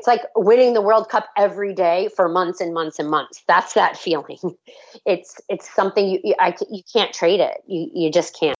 it's like winning the World Cup every day for months and months and months. That's that feeling. It's it's something you I, you can't trade it. You you just can't.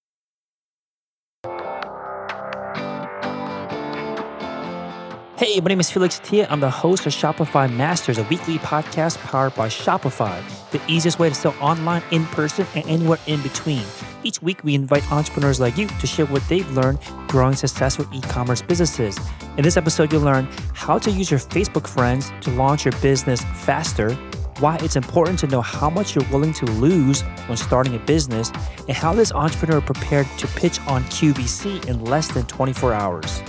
Hey, my name is Felix Thea. I'm the host of Shopify Masters, a weekly podcast powered by Shopify, the easiest way to sell online, in person, and anywhere in between. Each week, we invite entrepreneurs like you to share what they've learned growing successful e commerce businesses. In this episode, you'll learn how to use your Facebook friends to launch your business faster, why it's important to know how much you're willing to lose when starting a business, and how this entrepreneur prepared to pitch on QVC in less than 24 hours.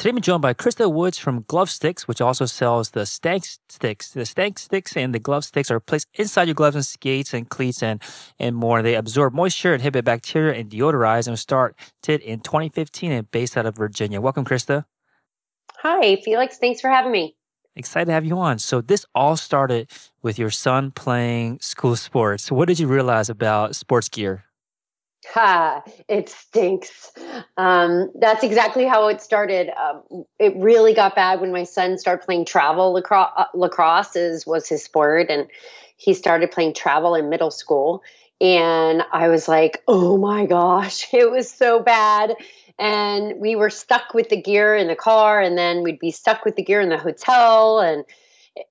Today I'm joined by Krista Woods from GloveStix, which also sells the stank sticks. The stank sticks and the glove sticks are placed inside your gloves and skates and cleats and, and more. They absorb moisture, inhibit bacteria, and deodorize and started in 2015 and based out of Virginia. Welcome, Krista. Hi, Felix. Thanks for having me. Excited to have you on. So this all started with your son playing school sports. What did you realize about sports gear? Ha, it stinks. Um, that's exactly how it started. Um, it really got bad when my son started playing travel lacrosse. Uh, lacrosse is, was his sport, and he started playing travel in middle school. And I was like, oh my gosh, it was so bad. And we were stuck with the gear in the car, and then we'd be stuck with the gear in the hotel. And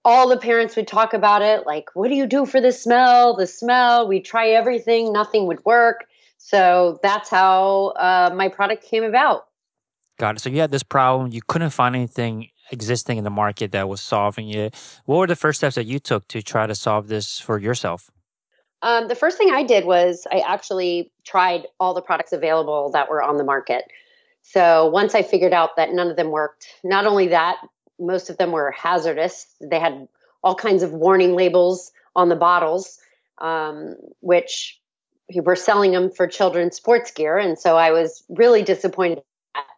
all the parents would talk about it like, what do you do for the smell? The smell. We try everything, nothing would work. So that's how uh, my product came about. Got it. So you had this problem. You couldn't find anything existing in the market that was solving it. What were the first steps that you took to try to solve this for yourself? Um, the first thing I did was I actually tried all the products available that were on the market. So once I figured out that none of them worked, not only that, most of them were hazardous. They had all kinds of warning labels on the bottles, um, which were selling them for children's sports gear, and so I was really disappointed.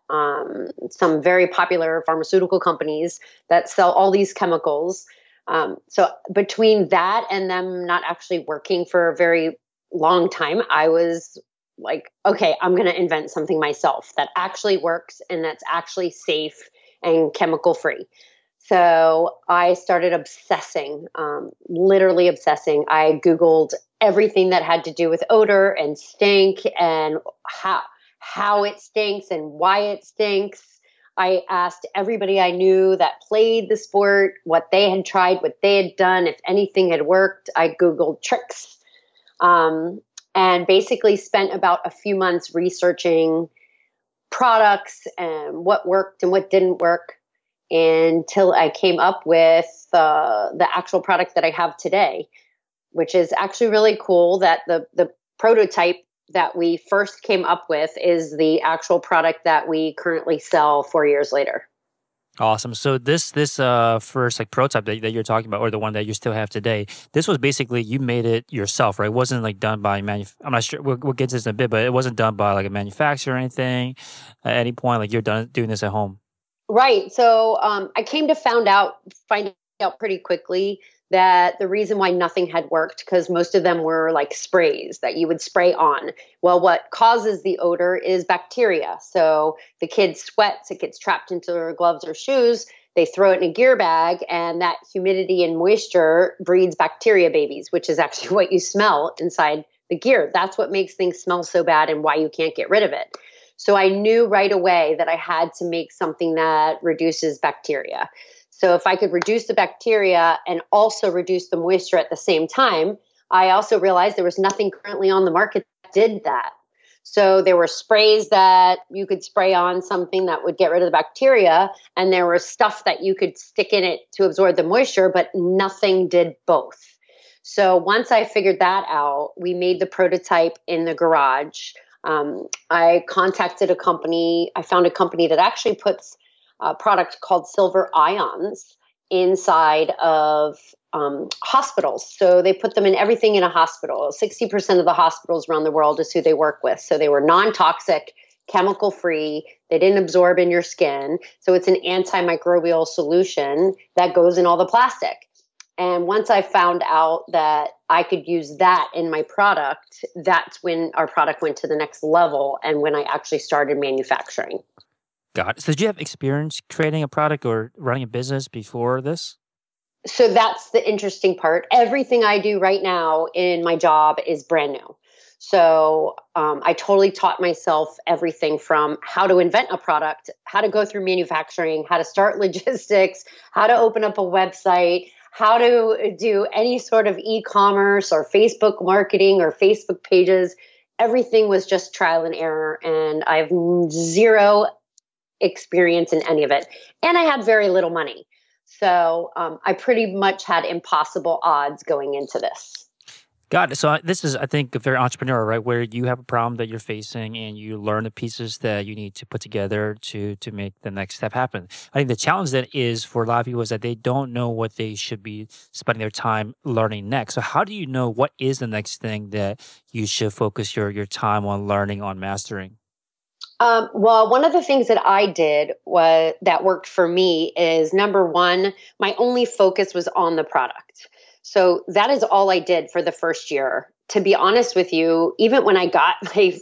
Um, some very popular pharmaceutical companies that sell all these chemicals. Um, so between that and them not actually working for a very long time, I was like, okay, I'm going to invent something myself that actually works and that's actually safe and chemical free. So I started obsessing, um, literally obsessing. I Googled everything that had to do with odor and stink and how how it stinks and why it stinks. I asked everybody I knew that played the sport what they had tried, what they had done, if anything had worked. I Googled tricks um, and basically spent about a few months researching products and what worked and what didn't work until I came up with uh, the actual product that I have today which is actually really cool that the the prototype that we first came up with is the actual product that we currently sell 4 years later. Awesome. So this this uh first like prototype that, that you're talking about, or the one that you still have today, this was basically you made it yourself, right? It wasn't like done by manuf. I'm not sure. We'll, we'll get to this in a bit, but it wasn't done by like a manufacturer or anything. At any point, like you're done doing this at home. Right. So um, I came to found out find out pretty quickly that the reason why nothing had worked because most of them were like sprays that you would spray on. Well, what causes the odor is bacteria. So the kid sweats, it gets trapped into their gloves or shoes. They throw it in a gear bag, and that humidity and moisture breeds bacteria babies, which is actually what you smell inside the gear. That's what makes things smell so bad and why you can't get rid of it. So I knew right away that I had to make something that reduces bacteria. So if I could reduce the bacteria and also reduce the moisture at the same time, I also realized there was nothing currently on the market that did that. So there were sprays that you could spray on something that would get rid of the bacteria, and there was stuff that you could stick in it to absorb the moisture, but nothing did both. So once I figured that out, we made the prototype in the garage. Um, I contacted a company. I found a company that actually puts a product called Silver Ions inside of um, hospitals. So they put them in everything in a hospital. 60% of the hospitals around the world is who they work with. So they were non toxic, chemical free. They didn't absorb in your skin. So it's an antimicrobial solution that goes in all the plastic. And once I found out that I could use that in my product, that's when our product went to the next level and when I actually started manufacturing. Got it. So, did you have experience creating a product or running a business before this? So, that's the interesting part. Everything I do right now in my job is brand new. So, um, I totally taught myself everything from how to invent a product, how to go through manufacturing, how to start logistics, how to open up a website, how to do any sort of e commerce or Facebook marketing or Facebook pages. Everything was just trial and error. And I have zero experience in any of it. And I had very little money. So um, I pretty much had impossible odds going into this. Got it. So this is, I think, very entrepreneurial, right? Where you have a problem that you're facing, and you learn the pieces that you need to put together to to make the next step happen. I think the challenge that is for a lot of people is that they don't know what they should be spending their time learning next. So how do you know what is the next thing that you should focus your your time on learning on mastering? Um, well, one of the things that I did was that worked for me is number one, my only focus was on the product. So that is all I did for the first year. To be honest with you, even when I got my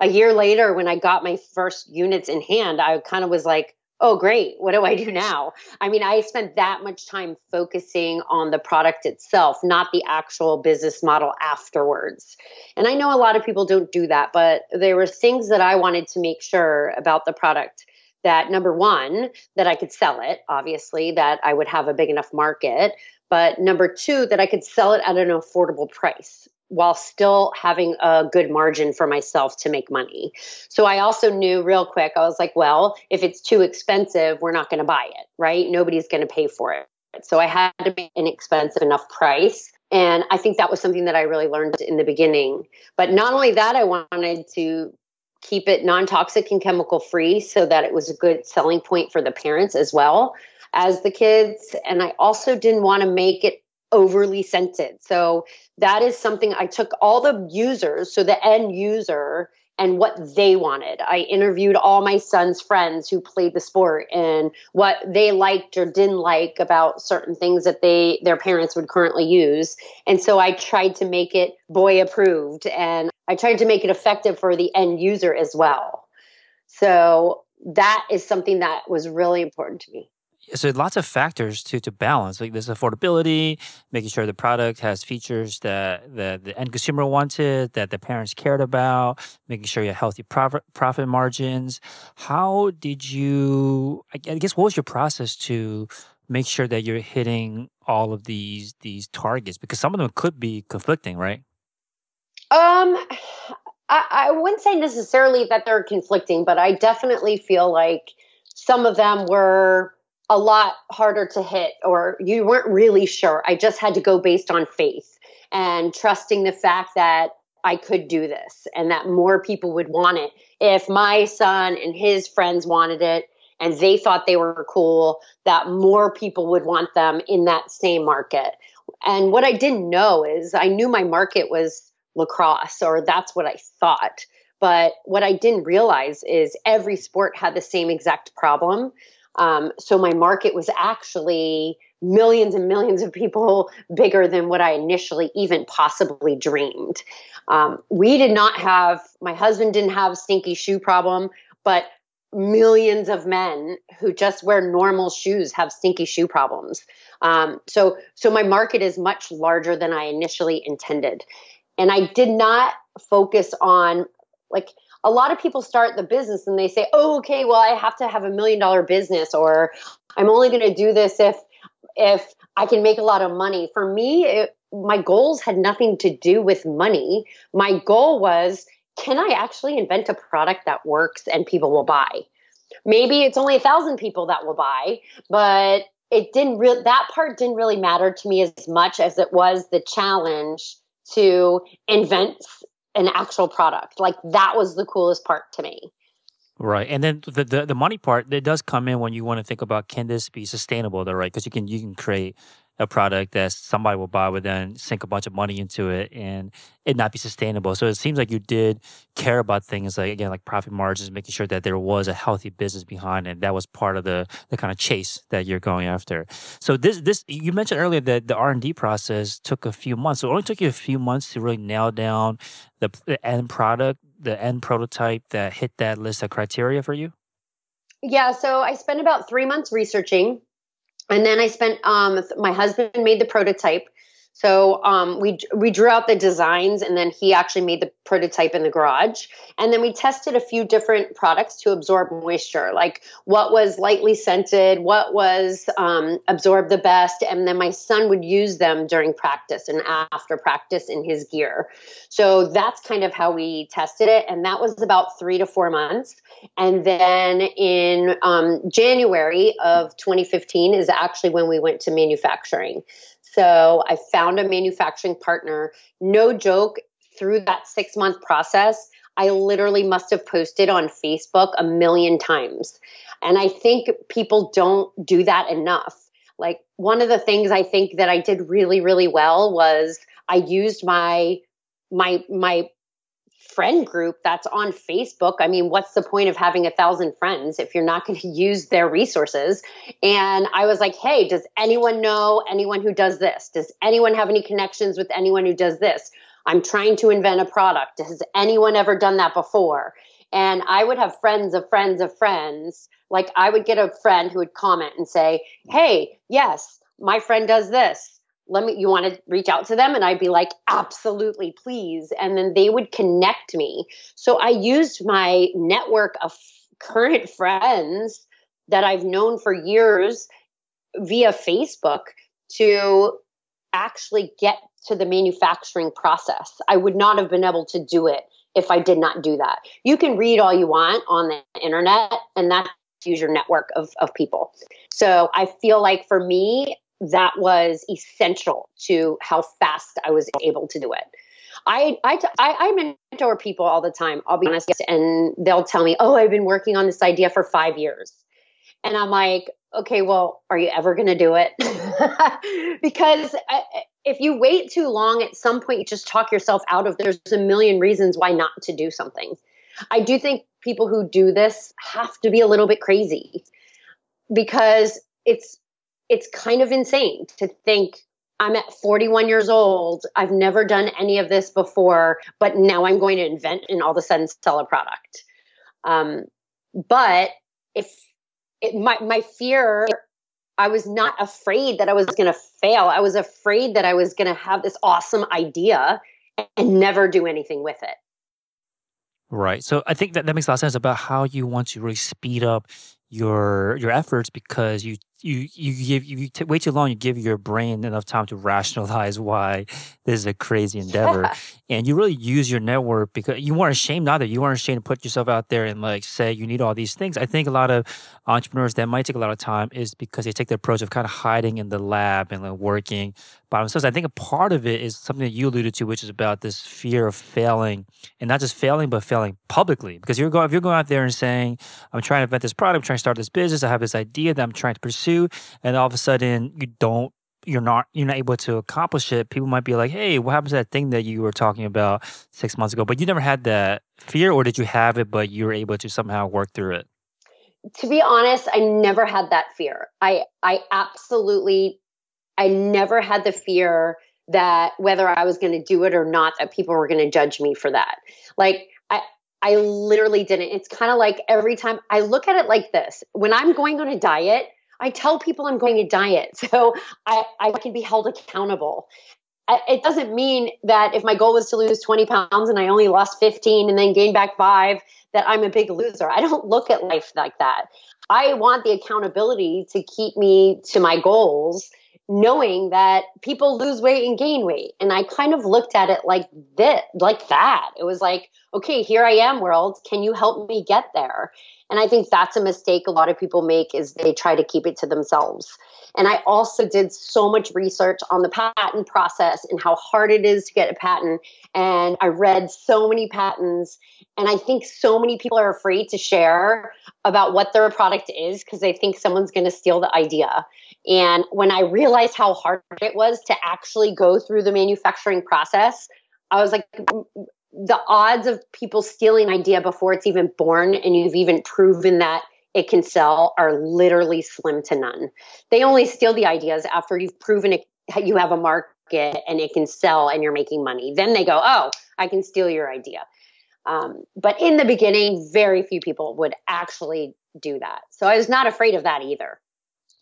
a year later, when I got my first units in hand, I kind of was like, oh, great, what do I do now? I mean, I spent that much time focusing on the product itself, not the actual business model afterwards. And I know a lot of people don't do that, but there were things that I wanted to make sure about the product that number one, that I could sell it, obviously, that I would have a big enough market. But number two, that I could sell it at an affordable price while still having a good margin for myself to make money. So I also knew real quick, I was like, well, if it's too expensive, we're not going to buy it, right? Nobody's going to pay for it. So I had to be an expensive enough price. And I think that was something that I really learned in the beginning. But not only that, I wanted to keep it non toxic and chemical free so that it was a good selling point for the parents as well as the kids. And I also didn't want to make it overly scented. So that is something I took all the users, so the end user, and what they wanted. I interviewed all my son's friends who played the sport and what they liked or didn't like about certain things that they their parents would currently use. And so I tried to make it boy approved and I tried to make it effective for the end user as well. So that is something that was really important to me so lots of factors to to balance like this affordability making sure the product has features that the, the end consumer wanted that the parents cared about making sure you have healthy profit profit margins. How did you i guess what was your process to make sure that you're hitting all of these these targets? Because some of them could be conflicting right? Um I, I wouldn't say necessarily that they're conflicting but i definitely feel like some of them were a lot harder to hit or you weren't really sure. I just had to go based on faith and trusting the fact that I could do this and that more people would want it. If my son and his friends wanted it and they thought they were cool, that more people would want them in that same market. And what I didn't know is I knew my market was lacrosse, or that's what I thought. But what I didn't realize is every sport had the same exact problem. Um, so my market was actually millions and millions of people bigger than what I initially even possibly dreamed. Um, we did not have, my husband didn't have stinky shoe problem, but millions of men who just wear normal shoes have stinky shoe problems. Um, so, so my market is much larger than I initially intended. And I did not focus on like a lot of people start the business and they say, "Oh, okay, well, I have to have a million dollar business, or I'm only going to do this if if I can make a lot of money." For me, it, my goals had nothing to do with money. My goal was, can I actually invent a product that works and people will buy? Maybe it's only a thousand people that will buy, but it didn't really that part didn't really matter to me as much as it was the challenge to invent an actual product. Like that was the coolest part to me. Right, and then the, the, the money part that does come in when you want to think about can this be sustainable, though, right? Because you can you can create a product that somebody will buy, but then sink a bunch of money into it and it not be sustainable. So it seems like you did care about things like again, like profit margins, making sure that there was a healthy business behind it. That was part of the the kind of chase that you're going after. So this this you mentioned earlier that the R and D process took a few months. So it only took you a few months to really nail down the, the end product, the end prototype that hit that list of criteria for you. Yeah, so I spent about three months researching, and then I spent. Um, my husband made the prototype, so um, we we drew out the designs, and then he actually made the prototype in the garage. And then we tested a few different products to absorb moisture, like what was lightly scented, what was um, absorbed the best. And then my son would use them during practice and after practice in his gear. So that's kind of how we tested it, and that was about three to four months. And then in um, January of 2015 is actually when we went to manufacturing. So I found a manufacturing partner. No joke, through that six month process, I literally must have posted on Facebook a million times. And I think people don't do that enough. Like one of the things I think that I did really, really well was I used my my my friend group that's on Facebook. I mean, what's the point of having a thousand friends if you're not going to use their resources? And I was like, hey, does anyone know anyone who does this? Does anyone have any connections with anyone who does this? I'm trying to invent a product. Has anyone ever done that before? And I would have friends of friends of friends. Like I would get a friend who would comment and say, hey, yes, my friend does this let me you want to reach out to them? And i'd be like absolutely please. And then they would connect me. So i used my network of current friends that i've known for years via facebook to actually get to the manufacturing process. I would not have been able to do it if i did not do that. You can read all you want on the internet and that's use your network of, of people. So i feel like for me that was essential to how fast I was able to do it. I, I, I, mentor people all the time, I'll be honest, and they'll tell me, Oh, I've been working on this idea for five years. And I'm like, Okay, well, are you ever going to do it? because uh, if you wait too long, at some point you just talk yourself out of there's a million reasons why not to do something. I do think people who do this have to be a little bit crazy because it's it's kind of insane to think I'm at 41 years old. I've never done any of this before, but now I'm going to invent and all of a sudden sell a product. Um, but if it, my my fear, I was not afraid that I was going to fail. I was afraid that I was going to have this awesome idea and never do anything with it. Right. So I think that that makes a lot of sense about how you want to really speed up your your efforts because you you you give you t- way too long. You give your brain enough time to rationalize why this is a crazy endeavor, and you really use your network because you weren't ashamed either. You weren't ashamed to put yourself out there and like say you need all these things. I think a lot of entrepreneurs that might take a lot of time is because they take the approach of kind of hiding in the lab and like working by themselves. I think a part of it is something that you alluded to, which is about this fear of failing, and not just failing, but failing publicly. Because you're going if you're going out there and saying, "I'm trying to invent this product, I'm trying to start this business, I have this idea that I'm trying to pursue." and all of a sudden you don't you're not you're not able to accomplish it people might be like hey what happens to that thing that you were talking about six months ago but you never had that fear or did you have it but you were able to somehow work through it to be honest i never had that fear i i absolutely i never had the fear that whether i was going to do it or not that people were going to judge me for that like i I literally didn't. It's kind of like every time I look at it like this when I'm going on a diet, I tell people I'm going to diet so I, I can be held accountable. It doesn't mean that if my goal was to lose 20 pounds and I only lost 15 and then gained back five, that I'm a big loser. I don't look at life like that. I want the accountability to keep me to my goals, knowing that people lose weight and gain weight. And I kind of looked at it like this, like that. It was like, okay, here I am, world. Can you help me get there? And I think that's a mistake a lot of people make is they try to keep it to themselves. And I also did so much research on the patent process and how hard it is to get a patent. And I read so many patents. And I think so many people are afraid to share about what their product is because they think someone's going to steal the idea. And when I realized how hard it was to actually go through the manufacturing process, I was like, mm, mm, the odds of people stealing an idea before it's even born and you've even proven that it can sell are literally slim to none. They only steal the ideas after you've proven it, you have a market and it can sell and you're making money. Then they go, oh, I can steal your idea. Um, but in the beginning, very few people would actually do that. So I was not afraid of that either.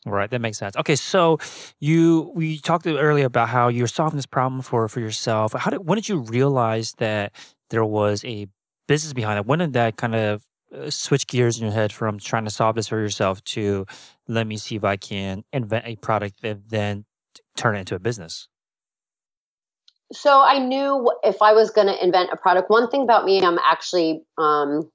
Right, that makes sense. Okay, so you we talked earlier about how you're solving this problem for for yourself. How did when did you realize that there was a business behind it? When did that kind of switch gears in your head from trying to solve this for yourself to let me see if I can invent a product and then turn it into a business? So I knew if I was going to invent a product. One thing about me, I'm actually um,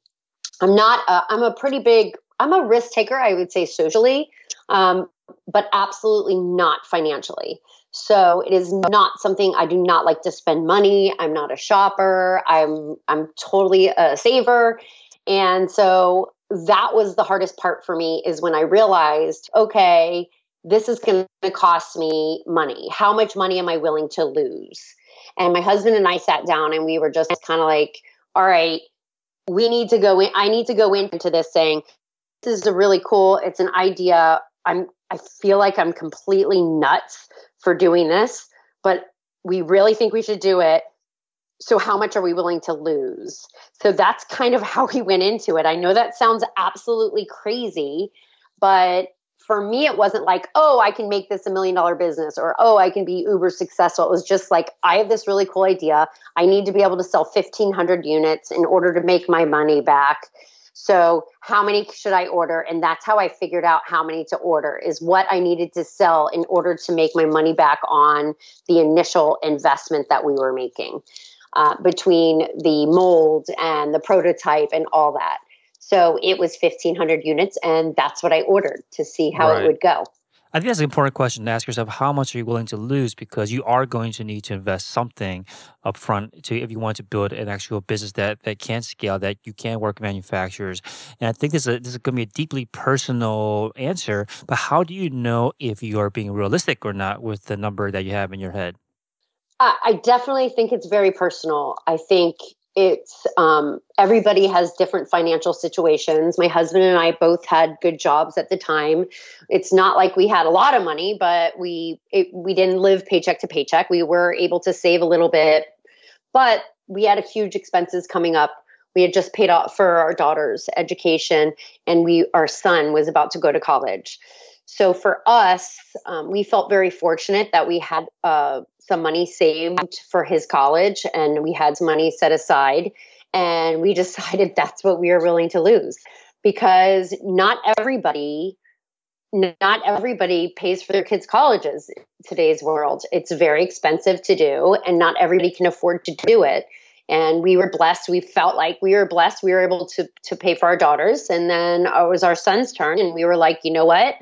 I'm not. I'm a pretty big. I'm a risk taker. I would say socially, um, but absolutely not financially. So it is not something I do not like to spend money. I'm not a shopper. I'm I'm totally a saver. And so that was the hardest part for me is when I realized, okay, this is going to cost me money. How much money am I willing to lose? And my husband and I sat down and we were just kind of like, all right, we need to go in. I need to go into this saying, this is a really cool, it's an idea. I'm, I feel like I'm completely nuts for doing this, but we really think we should do it. So, how much are we willing to lose? So, that's kind of how he went into it. I know that sounds absolutely crazy, but for me, it wasn't like, oh, I can make this a million dollar business or, oh, I can be uber successful. It was just like, I have this really cool idea. I need to be able to sell 1,500 units in order to make my money back. So, how many should I order? And that's how I figured out how many to order is what I needed to sell in order to make my money back on the initial investment that we were making uh, between the mold and the prototype and all that. So it was 1,500 units, and that's what I ordered to see how right. it would go. I think that's an important question to ask yourself. How much are you willing to lose? Because you are going to need to invest something up front to if you want to build an actual business that that can scale, that you can work with manufacturers. And I think this is, this is going to be a deeply personal answer. But how do you know if you are being realistic or not with the number that you have in your head? I definitely think it's very personal. I think it's um, everybody has different financial situations. My husband and I both had good jobs at the time. It's not like we had a lot of money, but we it, we didn't live paycheck to paycheck. We were able to save a little bit, but we had a huge expenses coming up. We had just paid off for our daughter's education, and we our son was about to go to college. So for us, um, we felt very fortunate that we had uh, some money saved for his college and we had some money set aside. And we decided that's what we were willing to lose because not everybody not everybody pays for their kids' colleges today's world. It's very expensive to do, and not everybody can afford to do it. And we were blessed. We felt like we were blessed. We were able to to pay for our daughters, and then it was our son's turn, and we were like, you know what?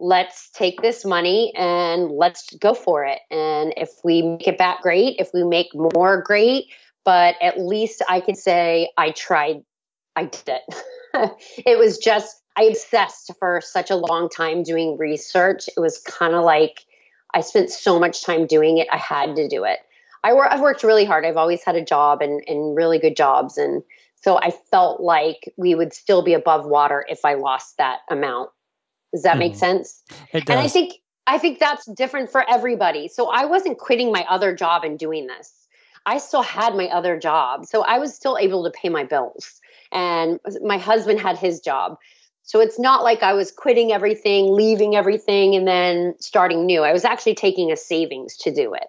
Let's take this money and let's go for it. And if we make it back, great. If we make more, great. But at least I can say I tried, I did it. it was just, I obsessed for such a long time doing research. It was kind of like I spent so much time doing it, I had to do it. I work, I've worked really hard. I've always had a job and, and really good jobs. And so I felt like we would still be above water if I lost that amount does that mm. make mm-hmm. sense? It does. And I think I think that's different for everybody. So I wasn't quitting my other job and doing this. I still had my other job. So I was still able to pay my bills. And my husband had his job. So it's not like I was quitting everything, leaving everything, and then starting new. I was actually taking a savings to do it.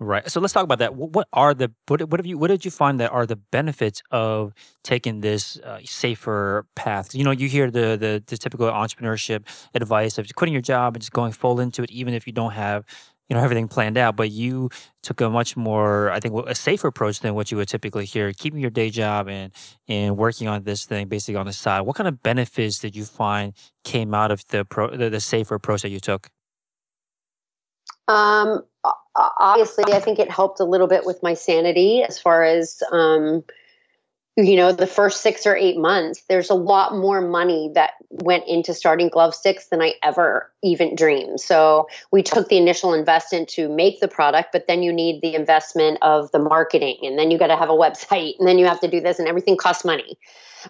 Right. So let's talk about that. What are the what, what have you what did you find that are the benefits of taking this uh, safer path? You know, you hear the, the the typical entrepreneurship advice of quitting your job and just going full into it, even if you don't have you know everything planned out. But you took a much more, I think, a safer approach than what you would typically hear, keeping your day job and and working on this thing basically on the side. What kind of benefits did you find came out of the pro, the, the safer approach that you took? Um, obviously, I think it helped a little bit with my sanity as far as, um, you know, the first six or eight months. There's a lot more money that went into starting GloveStix than I ever even dreamed. So we took the initial investment to make the product, but then you need the investment of the marketing, and then you got to have a website, and then you have to do this, and everything costs money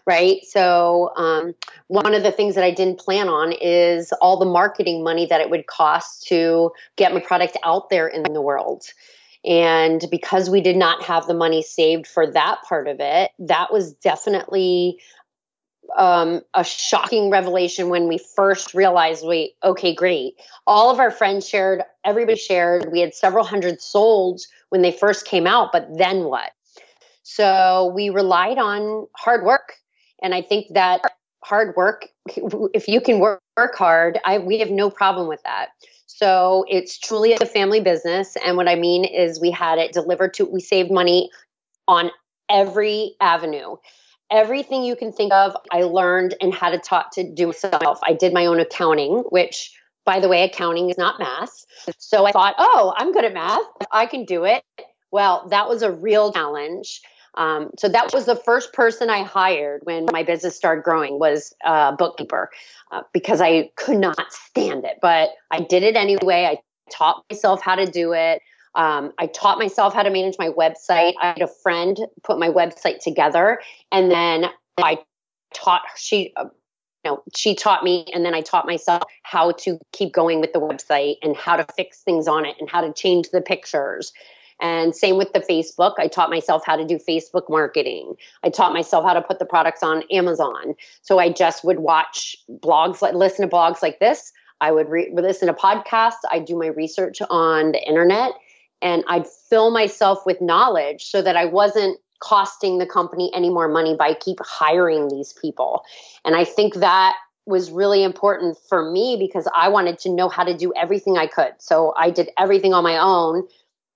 right? So, um, one of the things that I didn't plan on is all the marketing money that it would cost to get my product out there in the world. And because we did not have the money saved for that part of it, that was definitely um, a shocking revelation when we first realized we okay great. All of our friends shared everybody shared. We had several hundred sold when they first came out but then what? So we relied on hard work. And i think that hard work if you can work, work hard I, we have no problem with that so it's truly a family business and what i mean is we had it delivered to we saved money on every avenue everything you can think of, I learned and had to taught to do myself. I did my own accounting, which by the way, accounting is not math. So I thought, oh, I'm good at math. I can do it. Well, that was a real challenge. Um, so that was the first person I hired when my business started growing was a bookkeeper uh, because I could not stand it. But I did it anyway. I taught myself how to do it. Um, I taught myself how to manage my website. I had a friend put my website together, and then I taught she. Uh, you know, she taught me, and then I taught myself how to keep going with the website and how to fix things on it and how to change the pictures. And same with the Facebook. I taught myself how to do Facebook marketing. I taught myself how to put the products on Amazon. So I just would watch blogs, like listen to blogs like this. I would re- listen to podcasts. I do my research on the internet, and I'd fill myself with knowledge so that I wasn't costing the company any more money by keep hiring these people. And I think that was really important for me because I wanted to know how to do everything I could. So I did everything on my own,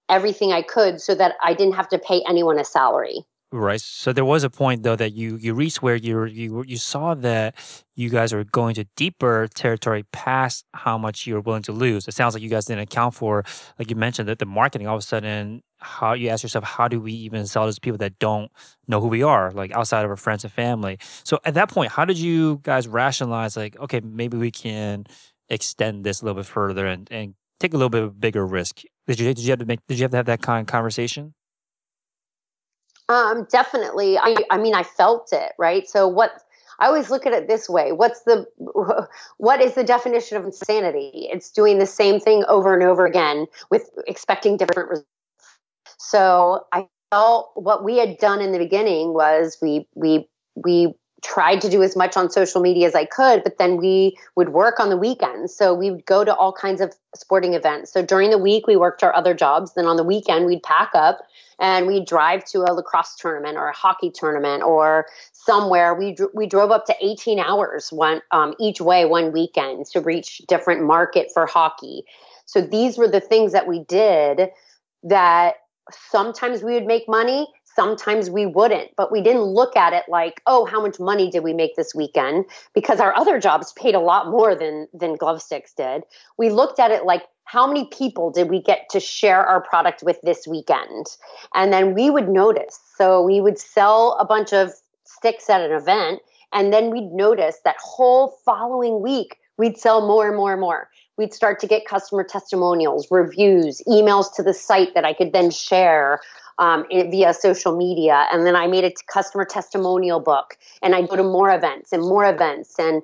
everything I could so that I didn't have to pay anyone a salary. Right. So there was a point though that you you reached where you you you saw that you guys are going to deeper territory past how much you were willing to lose. It sounds like you guys didn't account for, like you mentioned, that the marketing. All of a sudden, how you ask yourself, how do we even sell to people that don't know who we are, like outside of our friends and family? So at that point, how did you guys rationalize, like, okay, maybe we can extend this a little bit further and and take a little bit of a bigger risk? Did you did you have to make did you have to have that kind of conversation? Um, definitely. I, I mean, I felt it, right? So what, I always look at it this way. What's the, what is the definition of insanity? It's doing the same thing over and over again with expecting different results. So I felt what we had done in the beginning was we, we, we tried to do as much on social media as I could, but then we would work on the weekends. So we would go to all kinds of sporting events. So during the week, we worked our other jobs. Then on the weekend, we'd pack up and we'd drive to a lacrosse tournament or a hockey tournament or somewhere. We, we drove up to 18 hours one, um, each way one weekend to reach different market for hockey. So these were the things that we did that sometimes we would make money sometimes we wouldn't but we didn't look at it like oh how much money did we make this weekend? Because our other jobs paid a lot more than than glove sticks did. We looked at it like how many people did we get to share our product with this weekend? And then we would notice. So we would sell a bunch of sticks at an event and then we'd notice that whole following week we'd sell more and more and more. We'd start to get customer testimonials reviews emails to the site that i could then share um, via social media. And then I made a customer testimonial book and I go to more events and more events. And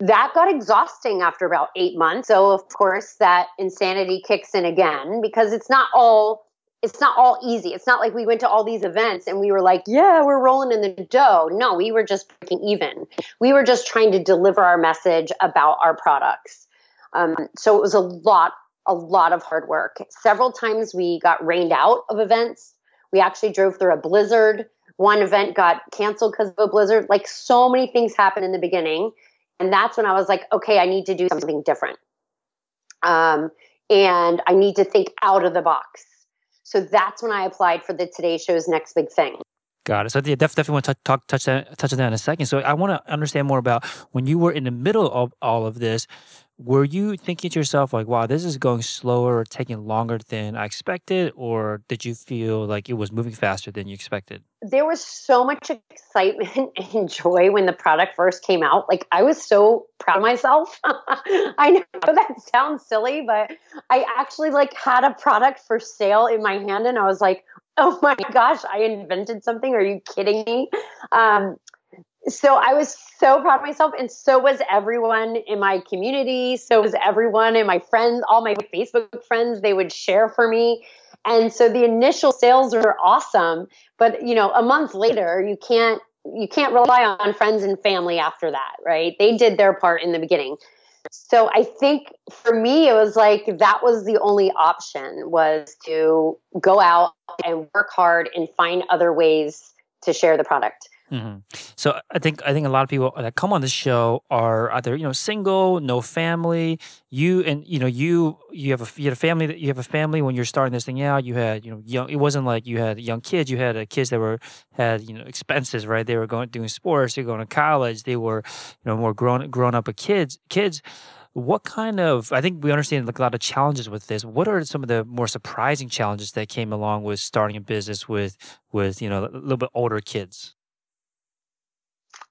that got exhausting after about eight months. So, of course, that insanity kicks in again because it's not all. It's not all easy. It's not like we went to all these events and we were like, yeah, we're rolling in the dough. No, we were just breaking even. We were just trying to deliver our message about our products. Um, so it was a lot a lot of hard work. Several times we got rained out of events. We actually drove through a blizzard. One event got canceled because of a blizzard. Like so many things happened in the beginning. And that's when I was like, okay, I need to do something different. Um, and I need to think out of the box. So that's when I applied for the Today Show's next big thing. Got it. So yeah, definitely want to talk, touch that, touch on that in a second. So I want to understand more about when you were in the middle of all of this were you thinking to yourself like wow this is going slower or taking longer than i expected or did you feel like it was moving faster than you expected? There was so much excitement and joy when the product first came out. Like i was so proud of myself. I know that sounds silly but i actually like had a product for sale in my hand and i was like oh my gosh i invented something? Are you kidding me? Um, so I was so proud of myself, and so was everyone in my community. So was everyone in my friends, all my Facebook friends. They would share for me, and so the initial sales were awesome. But you know, a month later, you can't you can't rely on friends and family after that, right? They did their part in the beginning. So I think for me it was like that was the only option was to go out and work hard and find other ways to share the product. Mm-hmm. So I think I think a lot of people that come on the show are either you know single, no family. You and you know you you have a you had a family that you have a family when you're starting this thing out. You had you know young. It wasn't like you had young kids. You had uh, kids that were had you know expenses right. They were going doing sports. They were going to college. They were you know more grown grown up kids kids. What kind of I think we understand like a lot of challenges with this. What are some of the more surprising challenges that came along with starting a business with with you know a little bit older kids?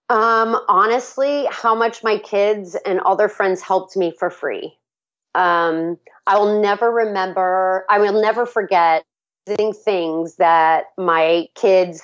Um, honestly, how much my kids and all their friends helped me for free. Um, I will never remember, I will never forget things that my kids,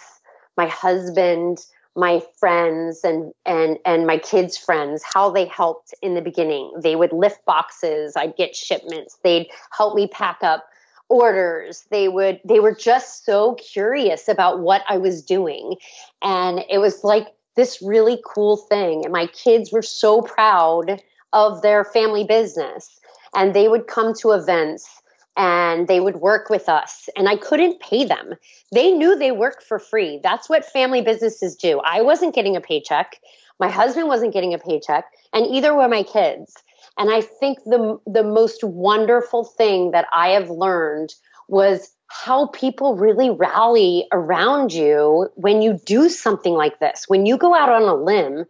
my husband, my friends and and and my kids friends how they helped in the beginning. They would lift boxes i'd get shipments they'd help me pack up orders. They would they were just so curious about what i was doing. And it was like this really cool thing. And my kids were so proud of their family business. And they would come to events and they would work with us. And I couldn't pay them. They knew they worked for free. That's what family businesses do. I wasn't getting a paycheck. My husband wasn't getting a paycheck, and either were my kids. And I think the the most wonderful thing that I have learned was how people really rally around you when you do something like this. When you go out on a limb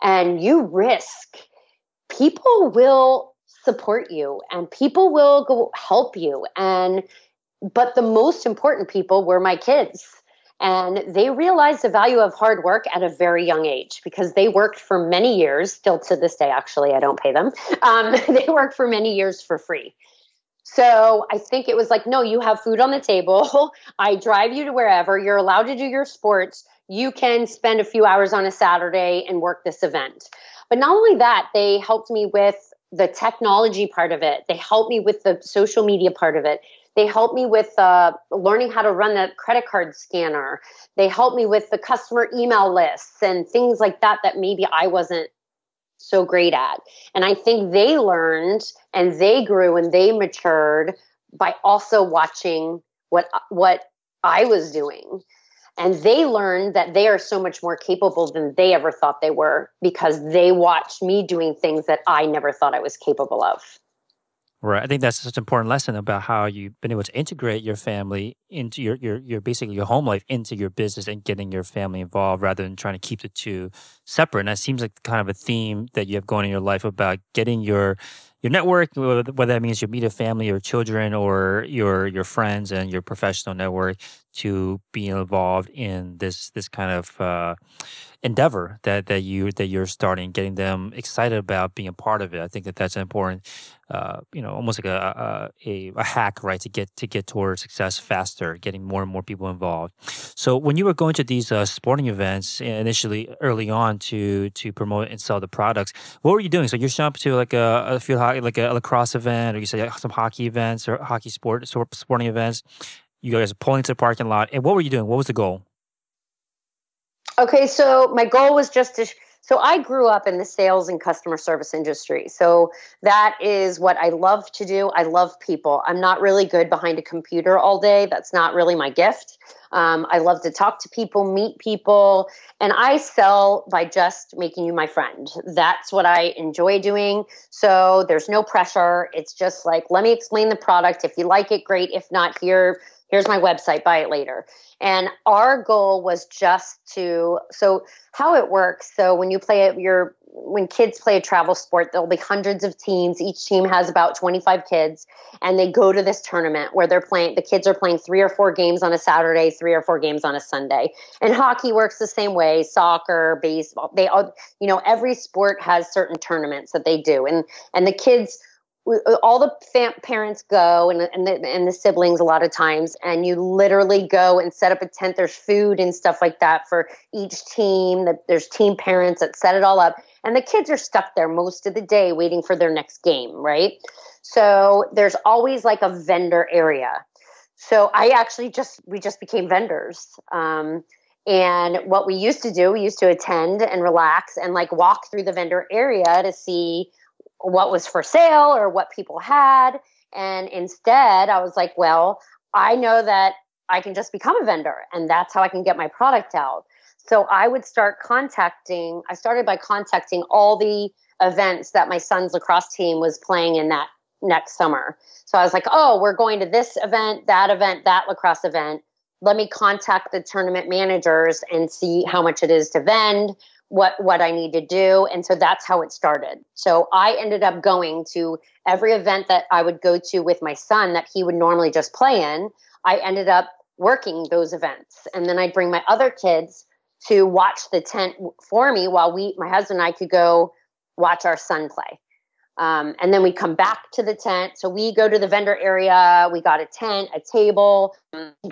and you risk, people will support you and people will go help you. And but the most important people were my kids. And they realized the value of hard work at a very young age because they worked for many years, still to this day, actually, I don't pay them. Um, they worked for many years for free. So I think it was like, no, you have food on the table. I drive you to wherever. You're allowed to do your sports. You can spend a few hours on a Saturday and work this event. But not only that, they helped me with the technology part of it. They helped me with the social media part of it. They helped me with uh, learning how to run the credit card scanner. They helped me with the customer email lists and things like that that maybe I wasn't so great at. And I think they learned and they grew and they matured by also watching what what I was doing. And they learned that they are so much more capable than they ever thought they were because they watched me doing things that I never thought I was capable of. Right. I think that's such an important lesson about how you've been able to integrate your family into your, your, your basically your home life into your business and getting your family involved rather than trying to keep the two separate. And that seems like kind of a theme that you have going in your life about getting your your network, whether that means your immediate family, your children, or your your friends and your professional network, to be involved in this this kind of uh, endeavor that that you that you're starting, getting them excited about being a part of it. I think that that's important. Uh, you know, almost like a, a a hack, right, to get to get towards success faster, getting more and more people involved. So when you were going to these uh, sporting events initially, early on to to promote and sell the products, what were you doing? So you're showing up to like a, a field hockey, like a lacrosse event, or you say some hockey events or hockey sport sporting events. You guys are pulling to the parking lot, and what were you doing? What was the goal? Okay, so my goal was just to so I grew up in the sales and customer service industry. So that is what I love to do. I love people. I'm not really good behind a computer all day. That's not really my gift. Um, I love to talk to people, meet people, and I sell by just making you my friend. That's what I enjoy doing. So there's no pressure. It's just like, let me explain the product. If you like it, great. If not, here, here's my website. Buy it later. And our goal was just to so how it works. So when you play it, your when kids play a travel sport, there'll be hundreds of teams. Each team has about 25 kids, and they go to this tournament where they're playing. The kids are playing three or four games on a Saturday, three or four games on a Sunday. And hockey works the same way. Soccer, baseball, they all, you know, every sport has certain tournaments that they do, and and the kids all the fam- parents go and, and, the, and the siblings a lot of times and you literally go and set up a tent. There's food and stuff like that for each team there's team parents that set it all up and the kids are stuck there most of the day waiting for their next game right? So there's always like a vendor area. So i actually just we just became vendors um, And what we used to do, we used to attend and relax and like walk through the vendor area to see what was for sale or what people had. And instead, I was like, well, I know that I can just become a vendor and that's how I can get my product out. So I would start contacting, I started by contacting all the events that my son's lacrosse team was playing in that next summer. So I was like, oh, we're going to this event, that event, that lacrosse event. Let me contact the tournament managers and see how much it is to vend, what what I need to do. And so that's how it started. So I ended up going to every event that I would go to with my son that he would normally just play in. I ended up working those events. And then I'd bring my other kids to watch the tent for me while we my husband and I could go watch our son play. Um, and then we come back to the tent. So we go to the vendor area. We got a tent, a table.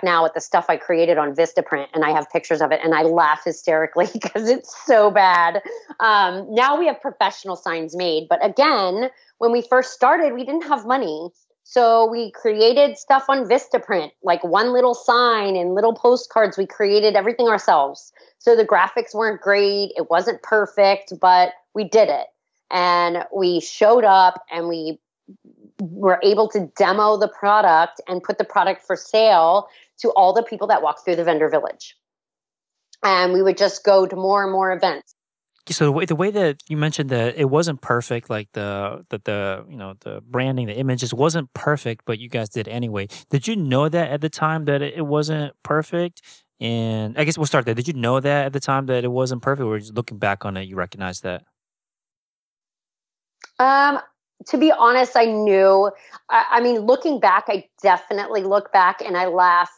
Now with the stuff I created on Vistaprint, and I have pictures of it, and I laugh hysterically because it's so bad. Um, now we have professional signs made, but again, when we first started, we didn't have money. So we created stuff on Vistaprint, like one little sign and little postcards. We created everything ourselves. So the graphics weren't great. It wasn't perfect, but we did it and we showed up and we were able to demo the product and put the product for sale to all the people that walk through the vendor village. And we would just go to more and more events. So the way, the way that you mentioned that it wasn't perfect, like the, the the you know the branding, the images wasn't perfect, but you guys did anyway. Did you know that at the time that it wasn't perfect? And I guess we'll start there. Did you know that at the time that it wasn't perfect, or just looking back on it, you recognize that? Um, to be honest, I knew. I, I, mean, looking back, I definitely look back and I laugh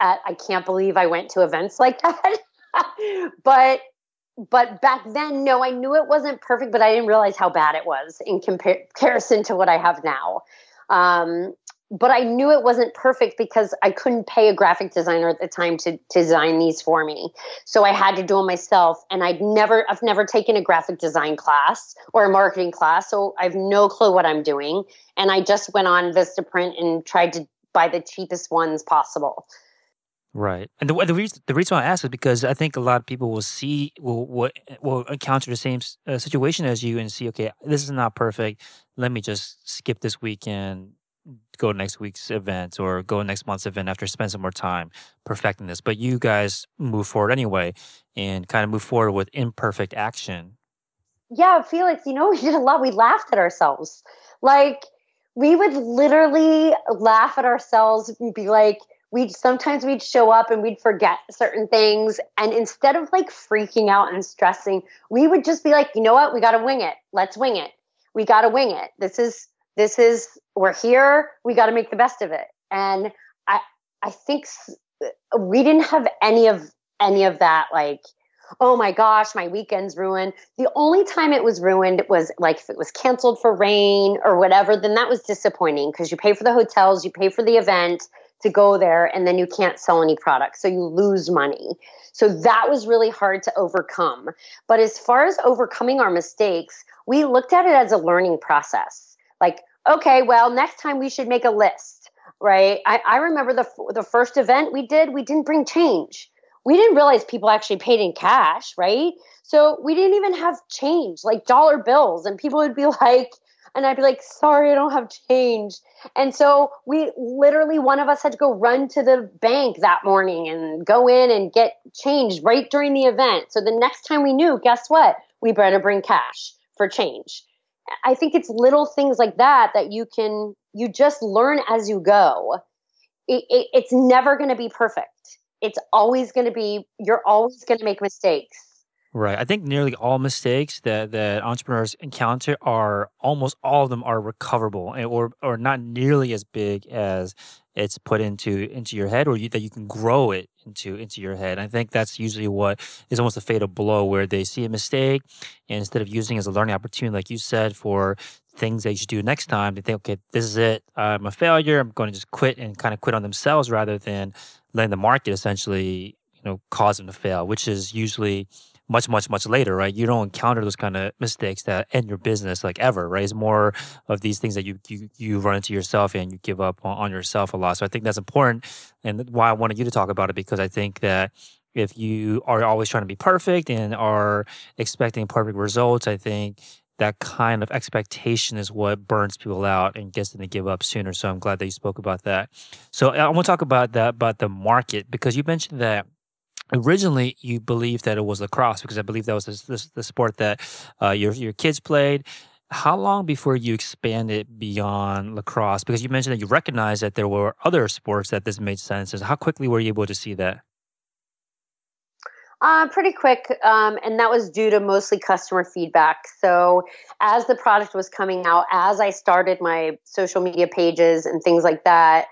at. I can't believe I went to events like that. but but back then, no, I knew it wasn't perfect, but I didn't realize how bad it was in comparison to what I have now. Um, but I knew it wasn't perfect because I couldn't pay a graphic designer at the time to, to design these for me. So I had to do them myself. And I'd never, I've never taken a graphic design class or a marketing class. So I have no clue what I'm doing. And I just went on Vistaprint and tried to buy the cheapest ones possible. Right, and the the reason the reason I ask is because I think a lot of people will see will will, will encounter the same uh, situation as you and see, okay, this is not perfect. Let me just skip this weekend, go next week's event or go next month's event after spend some more time perfecting this. But you guys move forward anyway and kind of move forward with imperfect action. Yeah, Felix, you know, we did a lot. We laughed at ourselves. Like, we would literally laugh at ourselves and be like, we'd sometimes we'd show up and we'd forget certain things and instead of like freaking out and stressing we would just be like you know what we got to wing it let's wing it we got to wing it this is this is we're here we got to make the best of it. And i i think we didn't have any of any of that like oh my gosh my weekend's ruined. The only time it was ruined was like if it was canceled for rain or whatever then that was disappointing because you pay for the hotels you pay for the event to go there and then you can't sell any products so you lose money. So that was really hard to overcome. But as far as overcoming our mistakes we looked at it as a learning process like okay, well, next time we should make a list, right? I, I remember the the first event we did, we didn't bring change. We didn't realize people actually paid in cash, right? So we didn't even have change, like dollar bills, and people would be like, and I'd be like, sorry, I don't have change. And so we literally, one of us had to go run to the bank that morning and go in and get change right during the event. So the next time we knew, guess what? We better bring cash for change. I think it's little things like that that you can you just learn as you go. It, it, it's never going to be perfect. It's always going to be you're always going to make mistakes. Right. I think nearly all mistakes that, that entrepreneurs encounter are almost all of them are recoverable eh, or or not nearly as big as it's put into into your head or you, that you can grow it into into your head. I think that's usually what is almost a fatal blow where they see a mistake and instead of using as a learning opportunity, like you said, for things you should do next time, they think, okay, this is it. I'm a failure. I'm going to just quit and kind of quit on themselves rather than letting the market essentially, you know, cause them to fail, which is usually much, much, much later, right? You don't encounter those kind of mistakes that end your business like ever, right? It's more of these things that you you you run into yourself and you give up on, on yourself a lot. So I think that's important, and why I wanted you to talk about it because I think that if you are always trying to be perfect and are expecting perfect results, I think that kind of expectation is what burns people out and gets them to give up sooner. So I'm glad that you spoke about that. So uh, I want to talk about that about the market because you mentioned that originally you believed that it was lacrosse because I believe that was the, the, the sport that uh, your your kids played. How long before you expanded beyond lacrosse? Because you mentioned that you recognized that there were other sports that this made sense. How quickly were you able to see that? Uh, pretty quick, um, and that was due to mostly customer feedback. So, as the product was coming out, as I started my social media pages and things like that,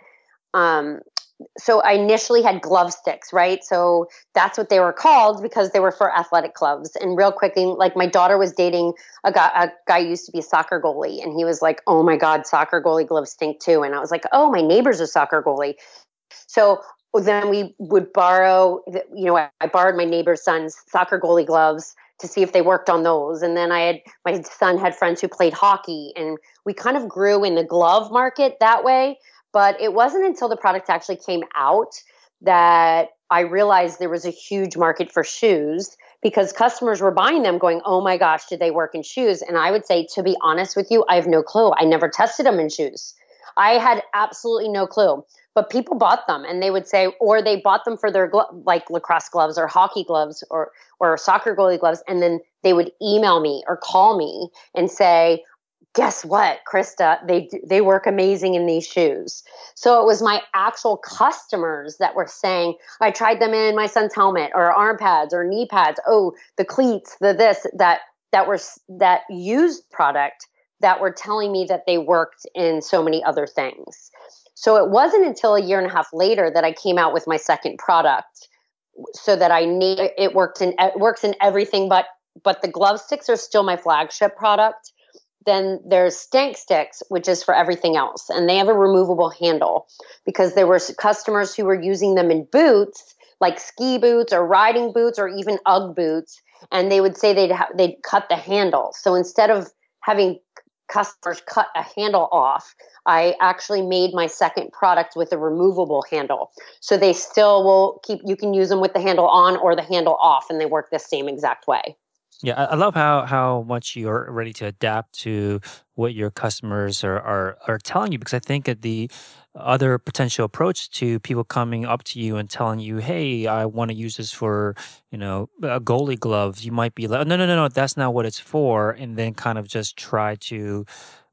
um, so I initially had GloveStix, right? So that's what they were called because they were for athletic gloves. And real quickly, like my daughter was dating a guy, a guy used to be a soccer goalie, and he was like, "Oh my god, soccer goalie gloves stink too." And I was like, "Oh, my neighbor's a soccer goalie." So then we would borrow, you know, I borrowed my neighbor's son's soccer goalie gloves to see if they worked on those. And then I had my son had friends who played hockey, and we kind of grew in the glove market that way. But it wasn't until the product actually came out that I realized there was a huge market for shoes because customers were buying them going, oh my gosh, did they work in shoes? And I would say, to be honest with you, I have no clue. I never tested them in shoes. I had absolutely no clue. But people bought them and they would say, or they bought them for their glo- like lacrosse gloves or hockey gloves or or soccer goalie gloves, and then they would email me or call me and say, guess what, Krista? They they work amazing in these shoes. So it was my actual customers that were saying, I tried them in my son's helmet or arm pads or knee pads. Oh, the cleats, the this that that were that used product that were telling me that they worked in so many other things. So it wasn't until a year and a half later that I came out with my second product so that I need it works in it works in everything but but the GloveStix are still my flagship product then there's StankStix, which is for everything else. And they have a removable handle because there were customers who were using them in boots, like ski boots or riding boots or even Ugg boots. And they would say they'd, ha- they'd cut the handle. So instead of having customers cut a handle off, I actually made my second product with a removable handle. So they still will keep, you can use them with the handle on or the handle off, and they work the same exact way. Yeah, I love how how much you're ready to adapt to what your customers are are, are telling you because I think that the other potential approach to people coming up to you and telling you, "Hey, I want to use this for you know a goalie glove," you might be like, "No, no, no, no, that's not what it's for," and then kind of just try to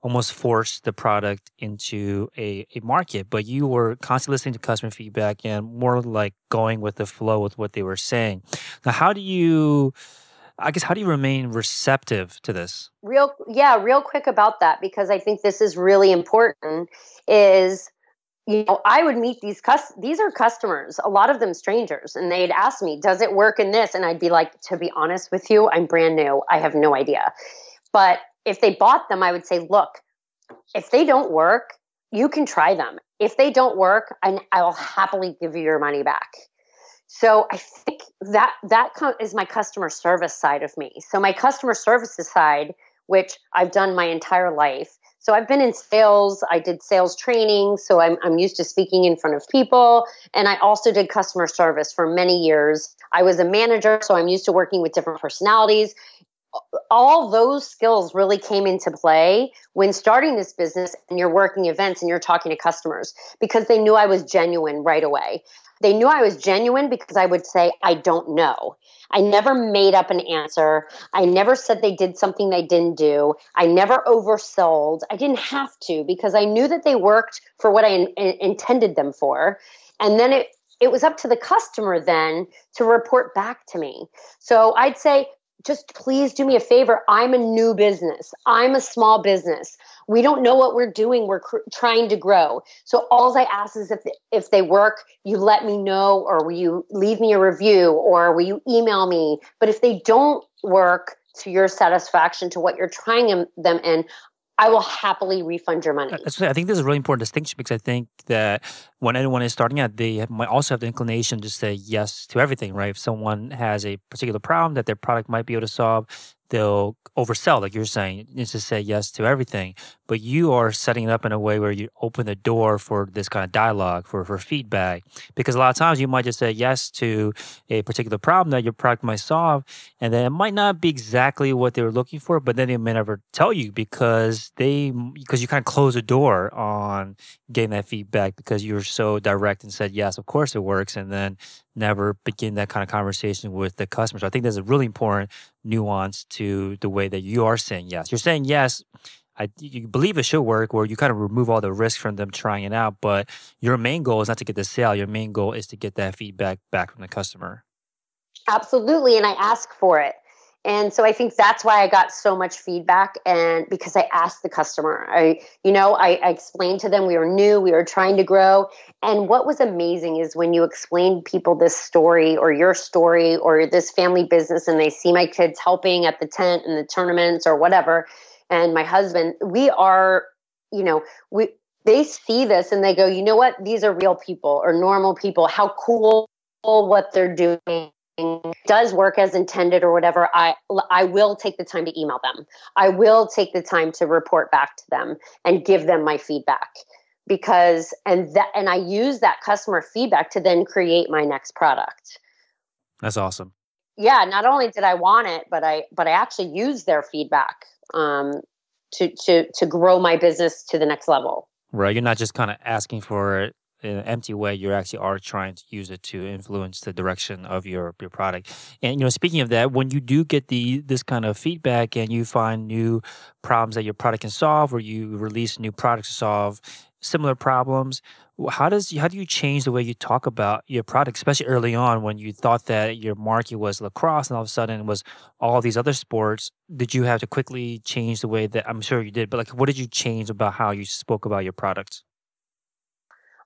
almost force the product into a, a market. But you were constantly listening to customer feedback and more like going with the flow with what they were saying. Now how do you I guess how do you remain receptive to this? Real yeah, real quick about that because I think this is really important is you know, I would meet these cus- these are customers, a lot of them strangers, and they'd ask me, "Does it work in this?" And I'd be like, "To be honest with you, I'm brand new. I have no idea." But if they bought them, I would say, "Look, if they don't work, you can try them. If they don't work, and I will happily give you your money back." So I think that that is my customer service side of me. So my customer services side, which I've done my entire life. So I've been in sales. I did sales training, so I'm I'm used to speaking in front of people, and I also did customer service for many years. I was a manager, so I'm used to working with different personalities. All those skills really came into play when starting this business and you're working events and you're talking to customers because they knew I was genuine right away. They knew I was genuine because I would say, I don't know. I never made up an answer. I never said they did something they didn't do. I never oversold. I didn't have to because I knew that they worked for what I in- intended them for. And then it, it was up to the customer then to report back to me. So I'd say, just please do me a favor. I'm a new business. I'm a small business we don't know what we're doing we're cr- trying to grow so all i ask is if if they work you let me know or will you leave me a review or will you email me but if they don't work to your satisfaction to what you're trying them in I will happily refund your money. I think this is a really important distinction because I think that when anyone is starting out, they might also have the inclination to say yes to everything, right? If someone has a particular problem that their product might be able to solve, they'll oversell, like you're saying, is to say yes to everything. But you are setting it up in a way where you open the door for this kind of dialogue, for, for feedback. Because a lot of times you might just say yes to a particular problem that your product might solve, and then it might not be exactly what they were looking for, but then they may never tell you because they because you kind of close the door on getting that feedback because you're so direct and said yes, of course it works, and then never begin that kind of conversation with the customer. So I think there's a really important nuance to the way that you are saying yes. You're saying yes. I, you believe it should work, where you kind of remove all the risk from them trying it out. But your main goal is not to get the sale. Your main goal is to get that feedback back from the customer. Absolutely, and I ask for it. And so I think that's why I got so much feedback and because I asked the customer. I you know, I, I, explained to them we were new, we were trying to grow. And what was amazing is when you explain people this story or your story or this family business and they see my kids helping at the tent and the tournaments or whatever, and my husband, we are, you know, we they see this and they go, you know what, these are real people or normal people. How cool what they're doing does work as intended or whatever i i will take the time to email them. I will take the time to report back to them and give them my feedback because and that and i use that customer feedback to then create my next product. That's awesome. Yeah not only did i want it but i but i actually used their feedback um to to to grow my business to the next level. Right you're not just kind of asking for in an empty way, you actually are trying to use it to influence the direction of your your product. And you know, speaking of that, when you do get the this kind of feedback and you find new problems that your product can solve, or you release new products to solve similar problems, how does how do you change the way you talk about your product, especially early on when you thought that your market was lacrosse and all of a sudden it was all these other sports? Did you have to quickly change the way that I'm sure you did, but like what did you change about how you spoke about your products?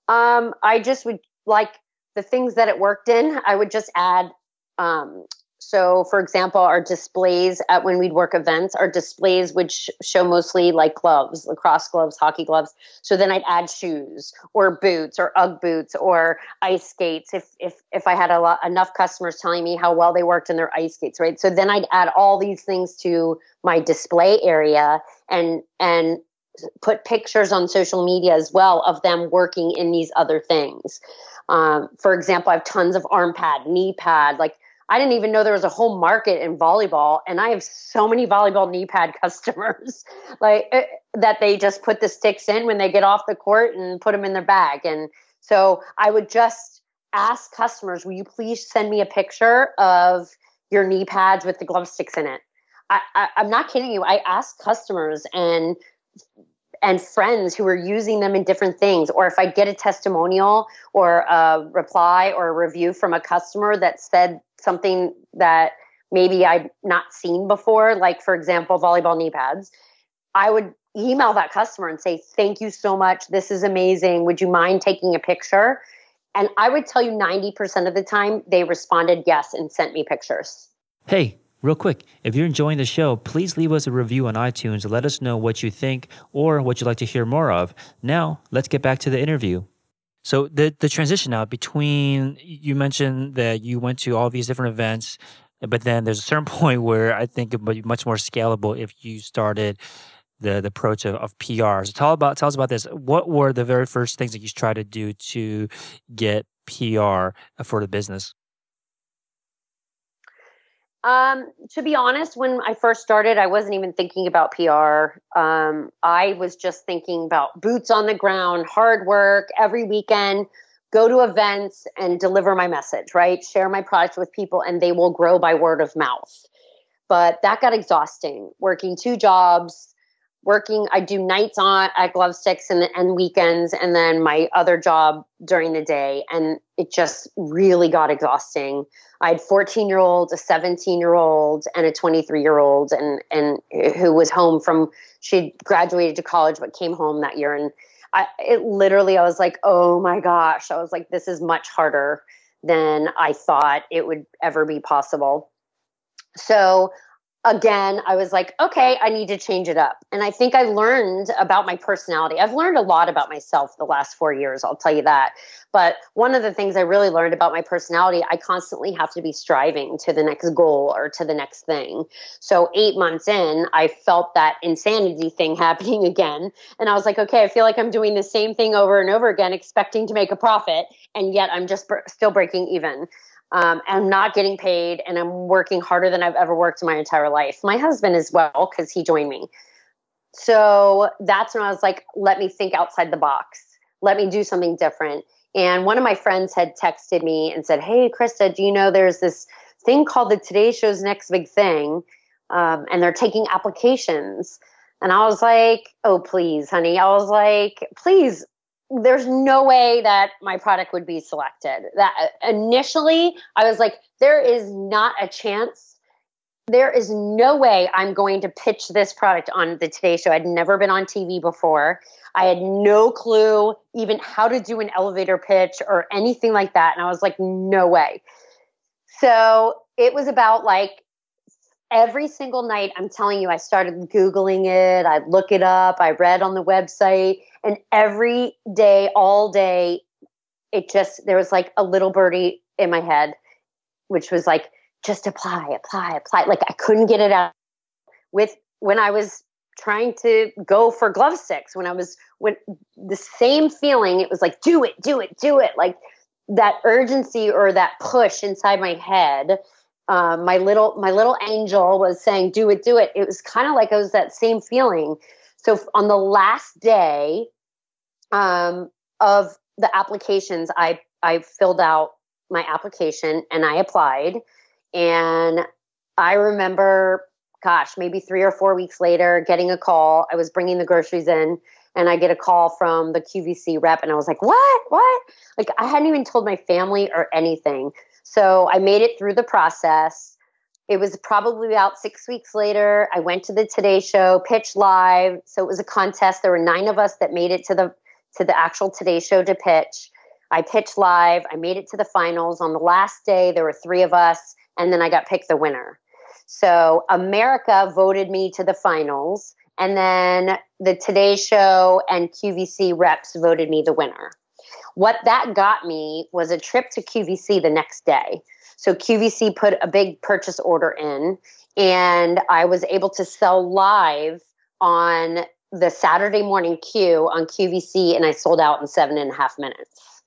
Um, I just would like the things that it worked in. I would just add. Um, so, for example, our displays at when we'd work events, our displays would sh- show mostly like gloves, lacrosse gloves, hockey gloves. So then I'd add shoes or boots or UGG boots or ice skates if if if I had a lot enough customers telling me how well they worked in their ice skates, right? So then I'd add all these things to my display area and and put pictures on social media as well of them working in these other things. Um, for example, I have tons of arm pad, knee pad. Like I didn't even know there was a whole market in volleyball, and I have so many volleyball knee pad customers, like it, eh, that they just put the sticks in when they get off the court and put them in their bag. And so I would just ask customers, "Will you please send me a picture of your knee pads with the GloveStix in it?" I, I, I'm not kidding you. I ask customers, and and friends who are using them in different things. Or if i get a testimonial or a reply or a review from a customer that said something that maybe i'd not seen before like for example volleyball knee pads i would email that customer and say thank you so much. This is amazing. Would you mind taking a picture? And i would tell you 90% of the time they responded yes and sent me pictures. Hey Real quick, if you're enjoying the show, please leave us a review on iTunes let us know what you think or what you'd like to hear more of. Now, let's get back to the interview. So, the, the transition now between you mentioned that you went to all these different events, but then there's a certain point where I think it would be much more scalable if you started the, the approach of, of PR. So, tell, about, tell us about this. What were the very first things that you tried to do to get PR for the business? Um, to be honest, when I first started, I wasn't even thinking about PR. Um, I was just thinking about boots on the ground, hard work every weekend, go to events and deliver my message, right? Share my product with people and they will grow by word of mouth. But that got exhausting working two jobs, working. I do nights on at GloveStix and, and weekends and then my other job during the day and it just really got exhausting. I had 14 year old a 17 year old and a 23 year old and and uh, who was home from she graduated to college but came home that year and i it literally i was like oh my gosh. I was like this is much harder than i thought it would ever be possible. So again, I was like, okay, I need to change it up. And I think I learned about my personality. I've learned a lot about myself the last four years, I'll tell you that. But one of the things I really learned about my personality, I constantly have to be striving to the next goal or to the next thing. So, eight months in, I felt that insanity thing happening again. And I was like, okay, I feel like I'm doing the same thing over and over again, expecting to make a profit. And yet I'm just br- still breaking even um, I'm not getting paid and I'm working harder than I've ever worked in my entire life. My husband as well, because he joined me. So that's when I was like, let me think outside the box. Let me do something different. And one of my friends had texted me and said, Hey, Krista, do you know there's this thing called the Today Show's Next Big Thing? Um, and they're taking applications. And I was like, Oh, please, honey. I was like, Please there's no way that my product would be selected. That uh, initially I was like, there is not a chance. There is no way I'm going to pitch this product on the Today Show. I'd never been on TV before. I had no clue even how to do an elevator pitch or anything like that. And I was like, no way. So it was about like every single night, I'm telling you, I started Googling it, I'd look it up, I read on the website, and every day, all day, it just, there was like a little birdie in my head, which was like, just apply, apply, apply. Like I couldn't get it out with when I was trying to go for GloveStix, when I was, when the same feeling, it was like, do it, do it, do it. Like that urgency or that push inside my head um, my little my little angel was saying do it do it. It was kind of like it was that same feeling. So on the last day um, of the applications i i filled out my application and i applied. And i remember gosh maybe three or four weeks later getting a call. I was bringing the groceries in and i get a call from the qvc rep and i was like what? What? Like i hadn't even told my family or anything so I made it through the process. It was probably about six weeks later. I went to the Today Show, pitched live. So it was a contest. There were nine of us that made it to the to the actual Today Show to pitch. I pitched live. I made it to the finals. On the last day, there were three of us, and then I got picked the winner. So America voted me to the finals, and then the Today Show and QVC reps voted me the winner. What that got me was a trip to QVC the next day. So QVC put a big purchase order in, and I was able to sell live on the Saturday morning queue on QVC, and I sold out in seven and a half minutes.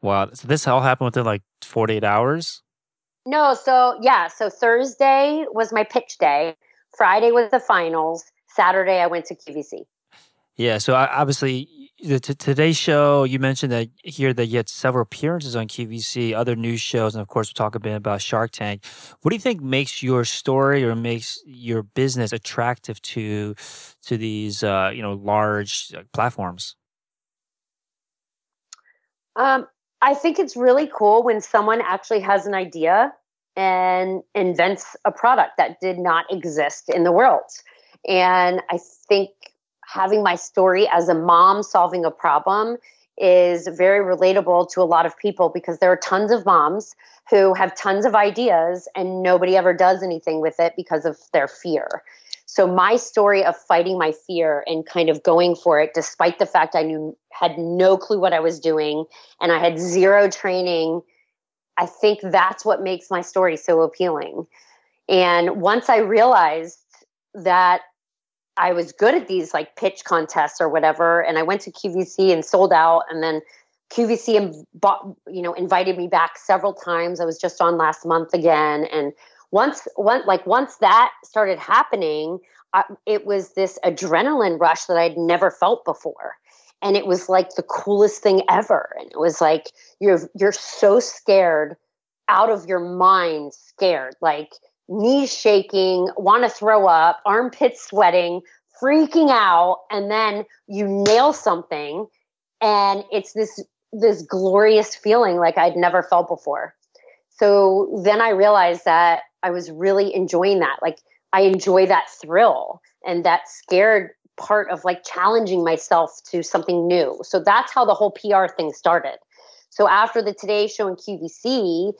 Wow. So this all happened within like 48 hours? No. So, yeah. So Thursday was my pitch day, Friday was the finals, Saturday I went to QVC. Yeah. So obviously, the t- Today Show, you mentioned that here that you had several appearances on QVC, other news shows, and of course, we'll talk a bit about Shark Tank. What do you think makes your story or makes your business attractive to to these uh, you know large uh, platforms? Um, I think it's really cool when someone actually has an idea and invents a product that did not exist in the world. And I think having my story as a mom solving a problem is very relatable to a lot of people because there are tons of moms who have tons of ideas and nobody ever does anything with it because of their fear. So my story of fighting my fear and kind of going for it despite the fact I knew had no clue what I was doing and I had zero training, I think that's what makes my story so appealing. And once I realized that I was good at these like pitch contests or whatever, and I went to QVC and sold out, and then QVC bought, you know invited me back several times. I was just on last month again, and once one like once that started happening, I, it was this adrenaline rush that I'd never felt before, and it was like the coolest thing ever. And it was like you're you're so scared, out of your mind, scared, like knees shaking, want to throw up, armpits sweating, freaking out, and then you nail something and it's this this glorious feeling like I'd never felt before. So then I realized that I was really enjoying that. Like I enjoy that thrill and that scared part of like challenging myself to something new. So that's how the whole PR thing started. So after the Today Show and QVC,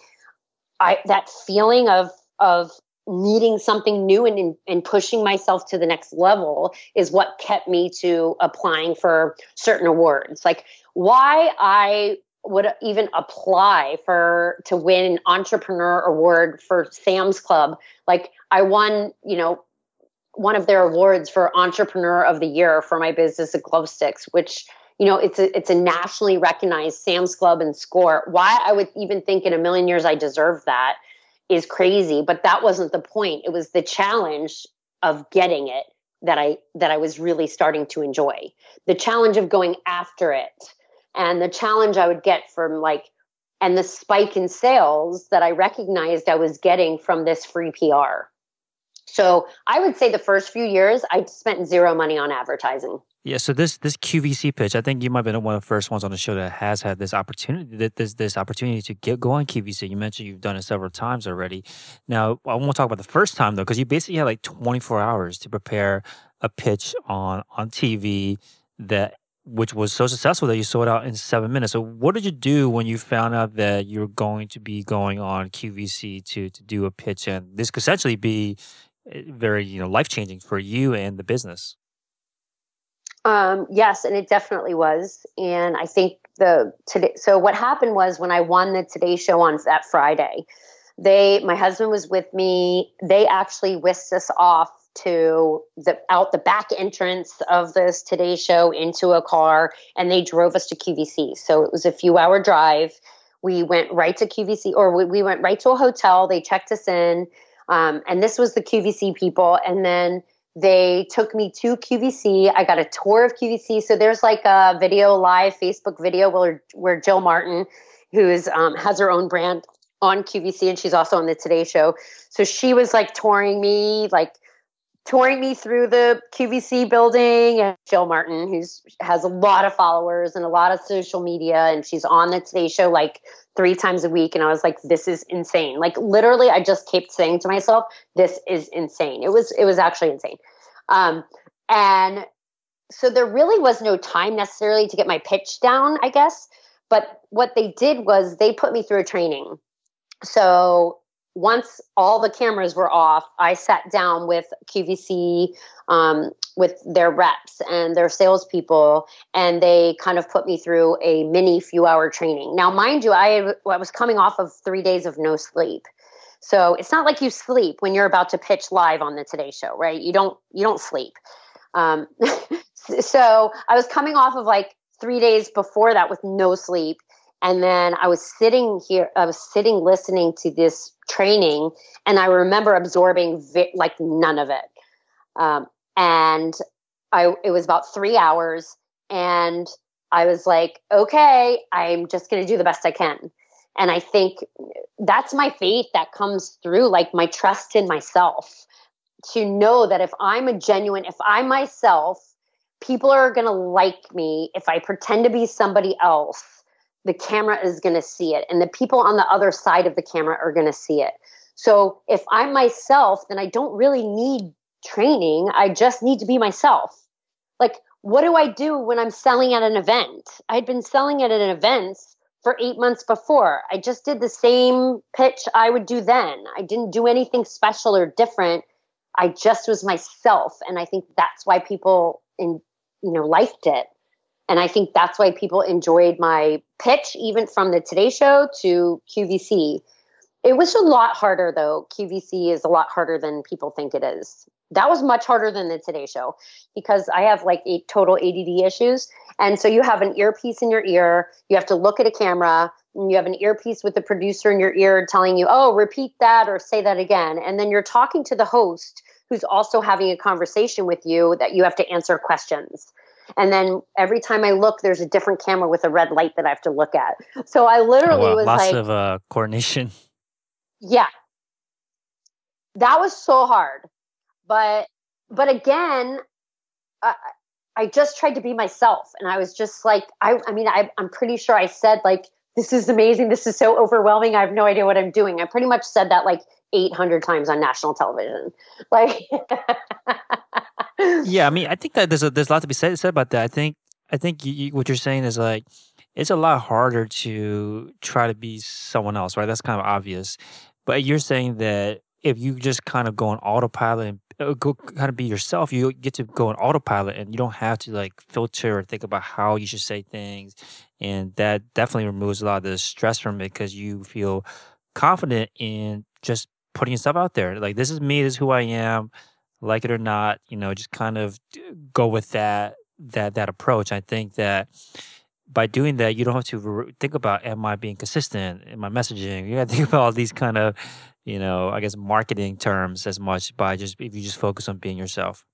I that feeling of of needing something new and, and pushing myself to the next level is what kept me to applying for certain awards. Like why I would even apply for to win an entrepreneur award for Sam's Club. Like I won, you know, one of their awards for entrepreneur of the year for my business at GloveStix, which you know it's a it's a nationally recognized Sam's Club and score. Why I would even think in a million years I deserve that is crazy, but that wasn't the point. It was the challenge of getting it that I that I was really starting to enjoy. The challenge of going after it and the challenge I would get from like and the spike in sales that I recognized I was getting from this free PR. So I would say the first few years I spent zero money on advertising. Yeah, so this this QVC pitch, I think you might have been one of the first ones on the show that has had this opportunity, this this opportunity to get go on QVC. You mentioned you've done it several times already. Now I won't talk about the first time though, because you basically had like 24 hours to prepare a pitch on on TV that which was so successful that you sold out in seven minutes. So what did you do when you found out that you're going to be going on QVC to to do a pitch, and this could essentially be very you know life changing for you and the business? Um, yes, and it definitely was. And I think the today. So what happened was when I won the Today Show on that Friday, they my husband was with me. They actually whisked us off to the out the back entrance of this Today Show into a car, and they drove us to QVC. So it was a few hour drive. We went right to QVC, or we, we went right to a hotel. They checked us in, um, and this was the QVC people. And then they took me to QVC. I got a tour of QVC. So there's like a video live Facebook video where where Jill Martin, who is um, has her own brand on QVC, and she's also on the Today Show. So she was like touring me, like touring me through the QVC building. And Jill Martin, who's has a lot of followers and a lot of social media, and she's on the Today Show like three times a week. And I was like, this is insane. Like literally, I just kept saying to myself, this is insane. It was it was actually insane. Um, and so there really was no time necessarily to get my pitch down, I guess. But what they did was they put me through a training. So once all the cameras were off, I sat down with QVC, um, with their reps and their salespeople, and they kind of put me through a mini few hour training. Now, mind you, I, I was coming off of three days of no sleep. So it's not like you sleep when you're about to pitch live on the Today Show, right? You don't you don't sleep. Um, so I was coming off of like three days before that with no sleep, and then I was sitting here. I was sitting listening to this training, and I remember absorbing vi- like none of it. Um, and I it was about three hours, and I was like, okay, I'm just going to do the best I can. And I think that's my faith that comes through, like my trust in myself to know that if I'm a genuine, if I myself, people are going to like me. If I pretend to be somebody else, the camera is going to see it. And the people on the other side of the camera are going to see it. So if I'm myself, then I don't really need training. I just need to be myself. Like, what do I do when I'm selling at an event? I'd been selling at an event for eight months before. I just did the same pitch I would do then. I didn't do anything special or different. I just was myself. And I think that's why people in you know liked it. And I think that's why people enjoyed my pitch, even from the Today Show to QVC. It was a lot harder though. QVC is a lot harder than people think it is. That was much harder than the Today Show because I have like total ADD issues. And so you have an earpiece in your ear, you have to look at a camera, and you have an earpiece with the producer in your ear telling you, oh, repeat that or say that again. And then you're talking to the host who's also having a conversation with you that you have to answer questions. And then every time I look, there's a different camera with a red light that I have to look at. So I literally oh, wow. was lots like, of uh, coordination. Yeah, that was so hard. But but again, I, I just tried to be myself, and I was just like, I I mean, I, I'm pretty sure I said like, this is amazing, this is so overwhelming, I have no idea what I'm doing. I pretty much said that like 800 times on national television, like. yeah, I mean, I think that there's a there's a lot to be said said about that. I think I think you, you, what you're saying is like it's a lot harder to try to be someone else, right? That's kind of obvious. But you're saying that if you just kind of go on autopilot and uh, go kind of be yourself, you get to go on autopilot and you don't have to like filter or think about how you should say things. And that definitely removes a lot of the stress from it because you feel confident in just putting yourself out there. Like, this is me, this is who I am, like it or not, you know, just kind of go with that, that, that approach. I think that by doing that, you don't have to think about, am I being consistent in my messaging? You got to think about all these kind of you know, I guess marketing terms as much by just if you just focus on being yourself.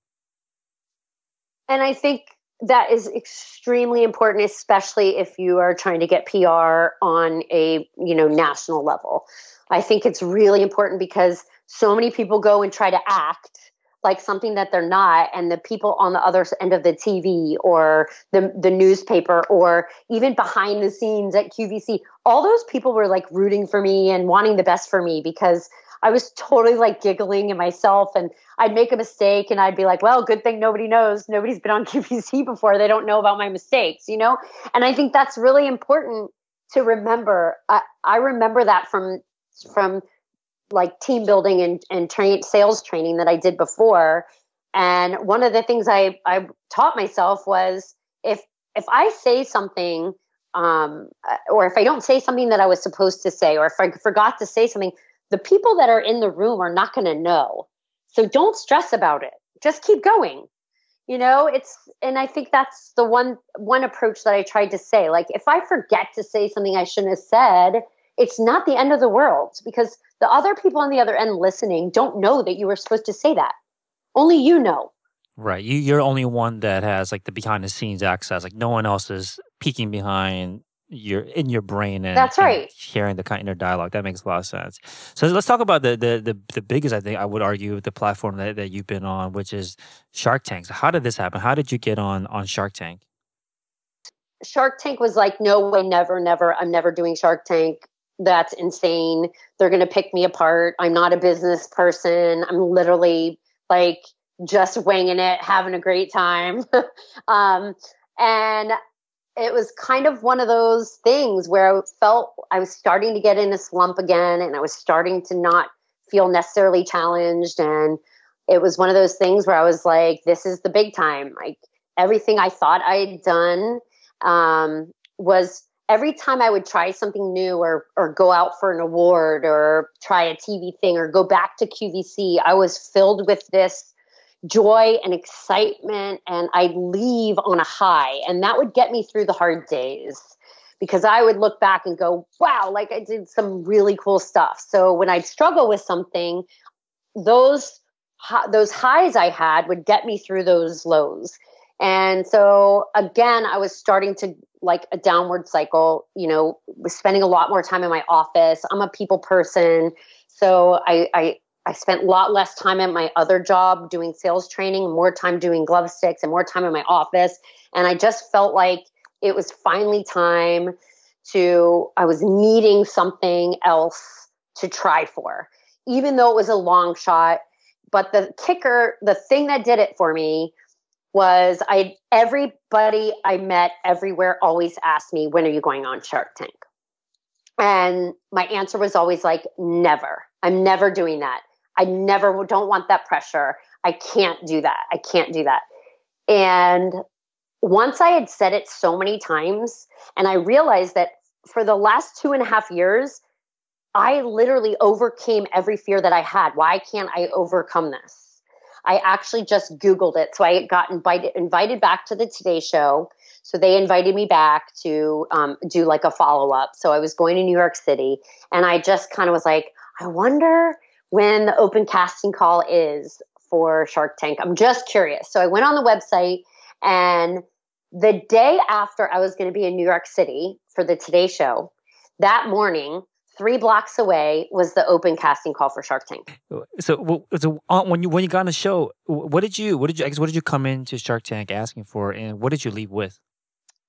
And I think that is extremely important, especially if you are trying to get PR on a you know national level. I think it's really important because so many people go and try to act like something that they're not and the people on the other end of the TV or the the newspaper or even behind the scenes at QVC all those people were like rooting for me and wanting the best for me because I was totally like giggling in myself and I'd make a mistake and I'd be like, well, good thing nobody knows. Nobody's been on QVC before. They don't know about my mistakes, you know? And I think that's really important to remember. I, I remember that from from like team building and, and sales training that I did before. And one of the things I, I taught myself was if if I say something um, uh, or if I don't say something that I was supposed to say, or if I forgot to say something, the people that are in the room are not going to know. So don't stress about it. Just keep going. You know, it's and I think that's the one one approach that I tried to say. Like if I forget to say something I shouldn't have said, it's not the end of the world because the other people on the other end listening don't know that you were supposed to say that. Only you know. Right. You, you're only one that has like the behind the scenes access. Like no one else is peeking behind your in your brain and that's right and hearing the kind of dialogue that makes a lot of sense so let's talk about the the the, the biggest i think i would argue the platform that, that you've been on which is shark tank so how did this happen how did you get on on shark tank shark tank was like no way never never i'm never doing shark tank that's insane they're going to pick me apart i'm not a business person i'm literally like just winging it having a great time um and it was kind of one of those things where I felt I was starting to get in a slump again and I was starting to not feel necessarily challenged. And it was one of those things where I was like, this is the big time. Like everything I thought I had done um, was every time I would try something new or or go out for an award or try a TV thing or go back to QVC, I was filled with this joy and excitement and I'd leave on a high and that would get me through the hard days because I would look back and go, wow, like I did some really cool stuff. So when I'd struggle with something, those those highs I had would get me through those lows. And so again, I was starting to like a downward cycle, you know, spending a lot more time in my office. I'm a people person. So I, I I spent a lot less time at my other job doing sales training, more time doing GloveStix, and more time in my office. And I just felt like it was finally time to, I was needing something else to try for, even though it was a long shot. But the kicker, the thing that did it for me was I everybody I met everywhere always asked me, when are you going on Shark Tank? And my answer was always like, never. I'm never doing that. I never don't want that pressure. I can't do that. I can't do that. And once I had said it so many times, and I realized that for the last two and a half years, I literally overcame every fear that I had. Why can't I overcome this? I actually just Googled it. So I got invited invited back to the Today Show. So they invited me back to um, do like a follow up. So I was going to New York City, and I just kind of was like, I wonder when the open casting call is for Shark Tank. I'm just curious. So I went on the website and the day after I was going to be in New York City for the Today Show, that morning, three blocks away was the open casting call for Shark Tank. So, so uh, when you when you got on the show, what did you what did you I guess what did you come into Shark Tank asking for, and what did you leave with?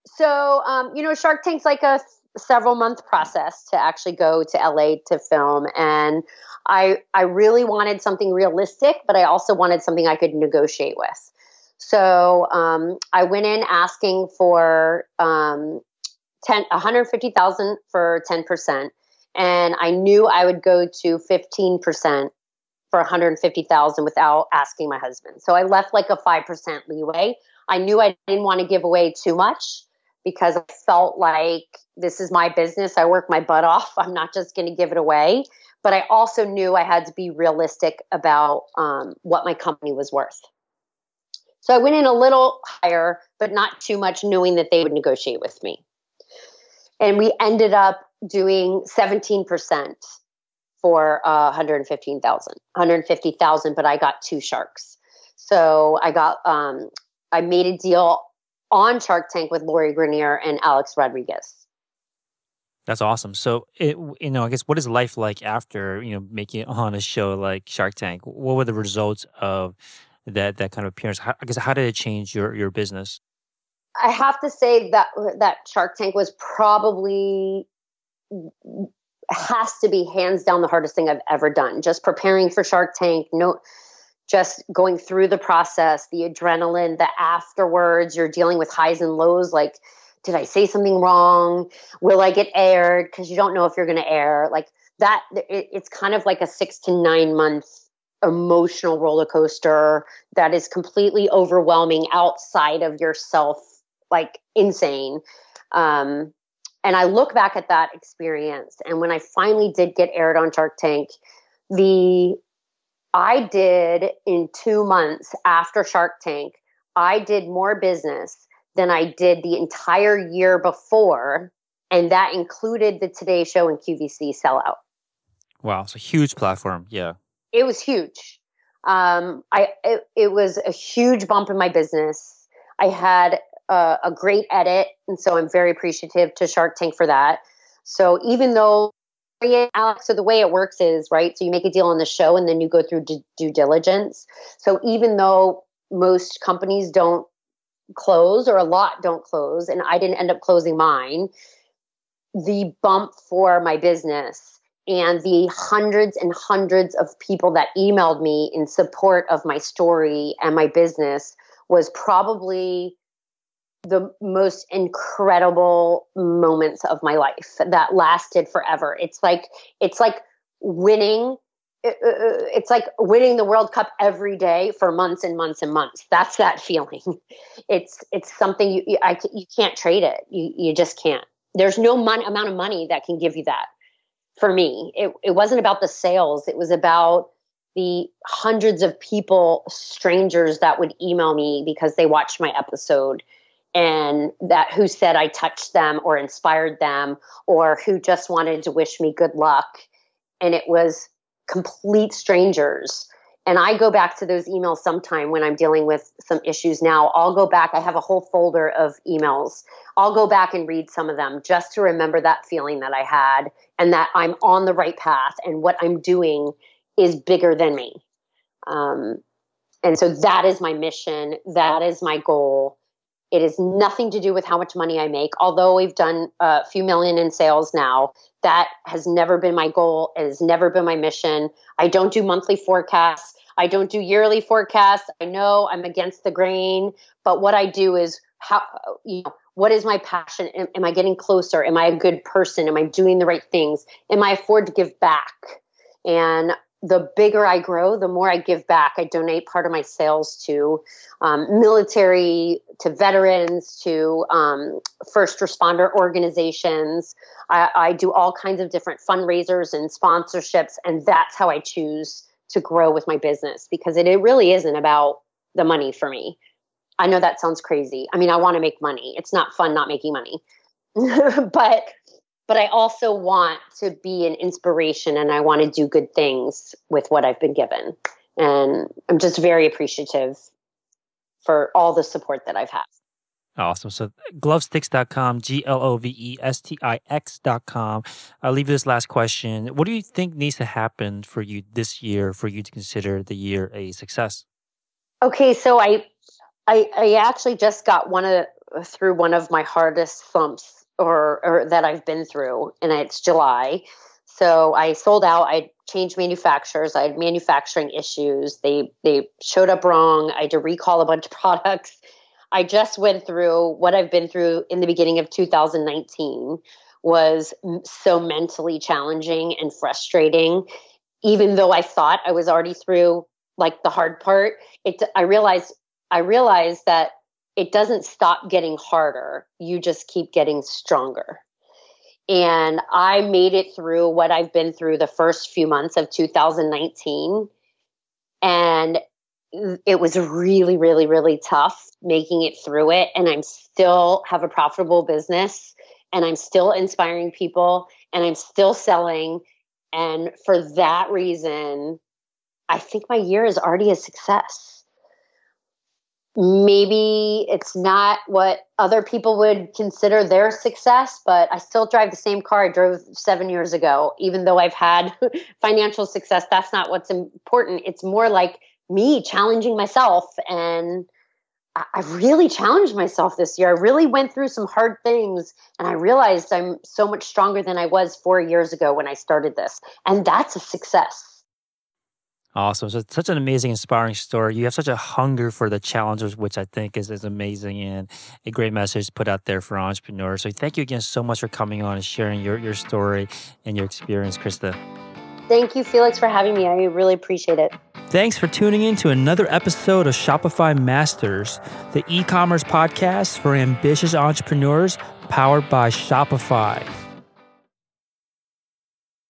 So, um, you know, Shark Tank's like a several month process to actually go to LA to film, and I I really wanted something realistic, but I also wanted something I could negotiate with. So um, I went in asking for um, 10, 150,000 for 10%. And I knew I would go to 15% for 150,000 without asking my husband. So I left like a 5% leeway. I knew I didn't want to give away too much because I felt like this is my business. I work my butt off. I'm not just going to give it away. But I also knew I had to be realistic about um, what my company was worth. So I went in a little higher, but not too much, knowing that they would negotiate with me. And we ended up doing 17% for uh, 115,000, 150,000, but I got two sharks. So I got, um, I made a deal on Shark Tank with Lori Greiner and Alex Rodriguez. That's awesome. So, it, you know, I guess what is life like after you know making it on a show like Shark Tank? What were the results of that that kind of appearance? How, I guess how did it change your your business? I have to say that that Shark Tank was probably has to be hands down the hardest thing I've ever done. Just preparing for Shark Tank, no just going through the process, the adrenaline, the afterwards, you're dealing with highs and lows like did I say something wrong? Will I get aired? Because you don't know if you're going to air. Like that, it, it's kind of like a six to nine month emotional roller coaster that is completely overwhelming outside of yourself, like insane. Um, and I look back at that experience, and when I finally did get aired on Shark Tank, the I did in two months after Shark Tank, I did more business than I did the entire year before. And that included the Today Show and QVC sellout. Wow. It's a huge platform. Yeah. It was huge. Um, I, it, it was a huge bump in my business. I had a, a great edit. And so I'm very appreciative to Shark Tank for that. So even though Alex, so the way it works is right. So you make a deal on the show, and then you go through due, due diligence. So even though most companies don't close, or a lot don't close, and I didn't end up closing mine, the bump for my business and the hundreds and hundreds of people that emailed me in support of my story and my business was probably the most incredible moments of my life that lasted forever. It's like it's like winning uh, uh, it's like winning the World Cup every day for months and months and months. That's that feeling. It's it's something you I, you can't trade it. You you just can't. There's no mon- amount of money that can give you that. For me, it it wasn't about the sales. It was about the hundreds of people, strangers that would email me because they watched my episode and that who said I touched them or inspired them or who just wanted to wish me good luck. And it was complete strangers. And I go back to those emails sometime when I'm dealing with some issues now. I'll go back. I have a whole folder of emails. I'll go back and read some of them just to remember that feeling that I had and that I'm on the right path and what I'm doing is bigger than me. Um, and so that is my mission. That is my goal. It is nothing to do with how much money I make. Although we've done a few million in sales now, that has never been my goal. It has never been my mission. I don't do monthly forecasts. I don't do yearly forecasts. I know I'm against the grain, but what I do is how you know what is my passion? Am, am I getting closer? Am I a good person? Am I doing the right things? Am I afford to give back? And the bigger I grow, the more I give back. I donate part of my sales to um, military, to veterans, to um, first responder organizations. I, I, do all kinds of different fundraisers and sponsorships, and that's how I choose to grow with my business because it, it really isn't about the money for me. I know that sounds crazy. I mean, I want to make money. It's not fun not making money. but but I also want to be an inspiration and I want to do good things with what I've been given. And I'm just very appreciative for all the support that I've had. Awesome. So glovestix.com, G L O V E S T I X.com. I'll leave you this last question. What do you think needs to happen for you this year for you to consider the year a success? Okay, so I I, I actually just got one of through one of my hardest thumps or, or that I've been through, and it's July. So I sold out. I changed manufacturers. I had manufacturing issues. They they showed up wrong. I had to recall a bunch of products. I just went through what I've been through in the beginning of 2019 was so mentally challenging and frustrating even though I thought I was already through like the hard part, it I realized I realized that it doesn't stop getting harder. You just keep getting stronger. And I made it through what I've been through the first few months of 2019. And it was really, really, really tough making it through it. And I'm still have a profitable business and I'm still inspiring people and I'm still selling. And for that reason, I think my year is already a success maybe it's not what other people would consider their success, but I still drive the same car I drove seven years ago. Even though I've had financial success, that's not what's important. It's more like me challenging myself. And I really challenged myself this year. I really went through some hard things and I realized I'm so much stronger than I was four years ago when I started this. And that's a success. Awesome. So it's such an amazing, inspiring story. You have such a hunger for the challenges, which I think is, is amazing and a great message to put out there for entrepreneurs. So thank you again so much for coming on and sharing your, your story and your experience, Krista. Thank you, Felix, for having me. I really appreciate it. Thanks for tuning in to another episode of Shopify Masters, the e commerce podcast for ambitious entrepreneurs powered by Shopify.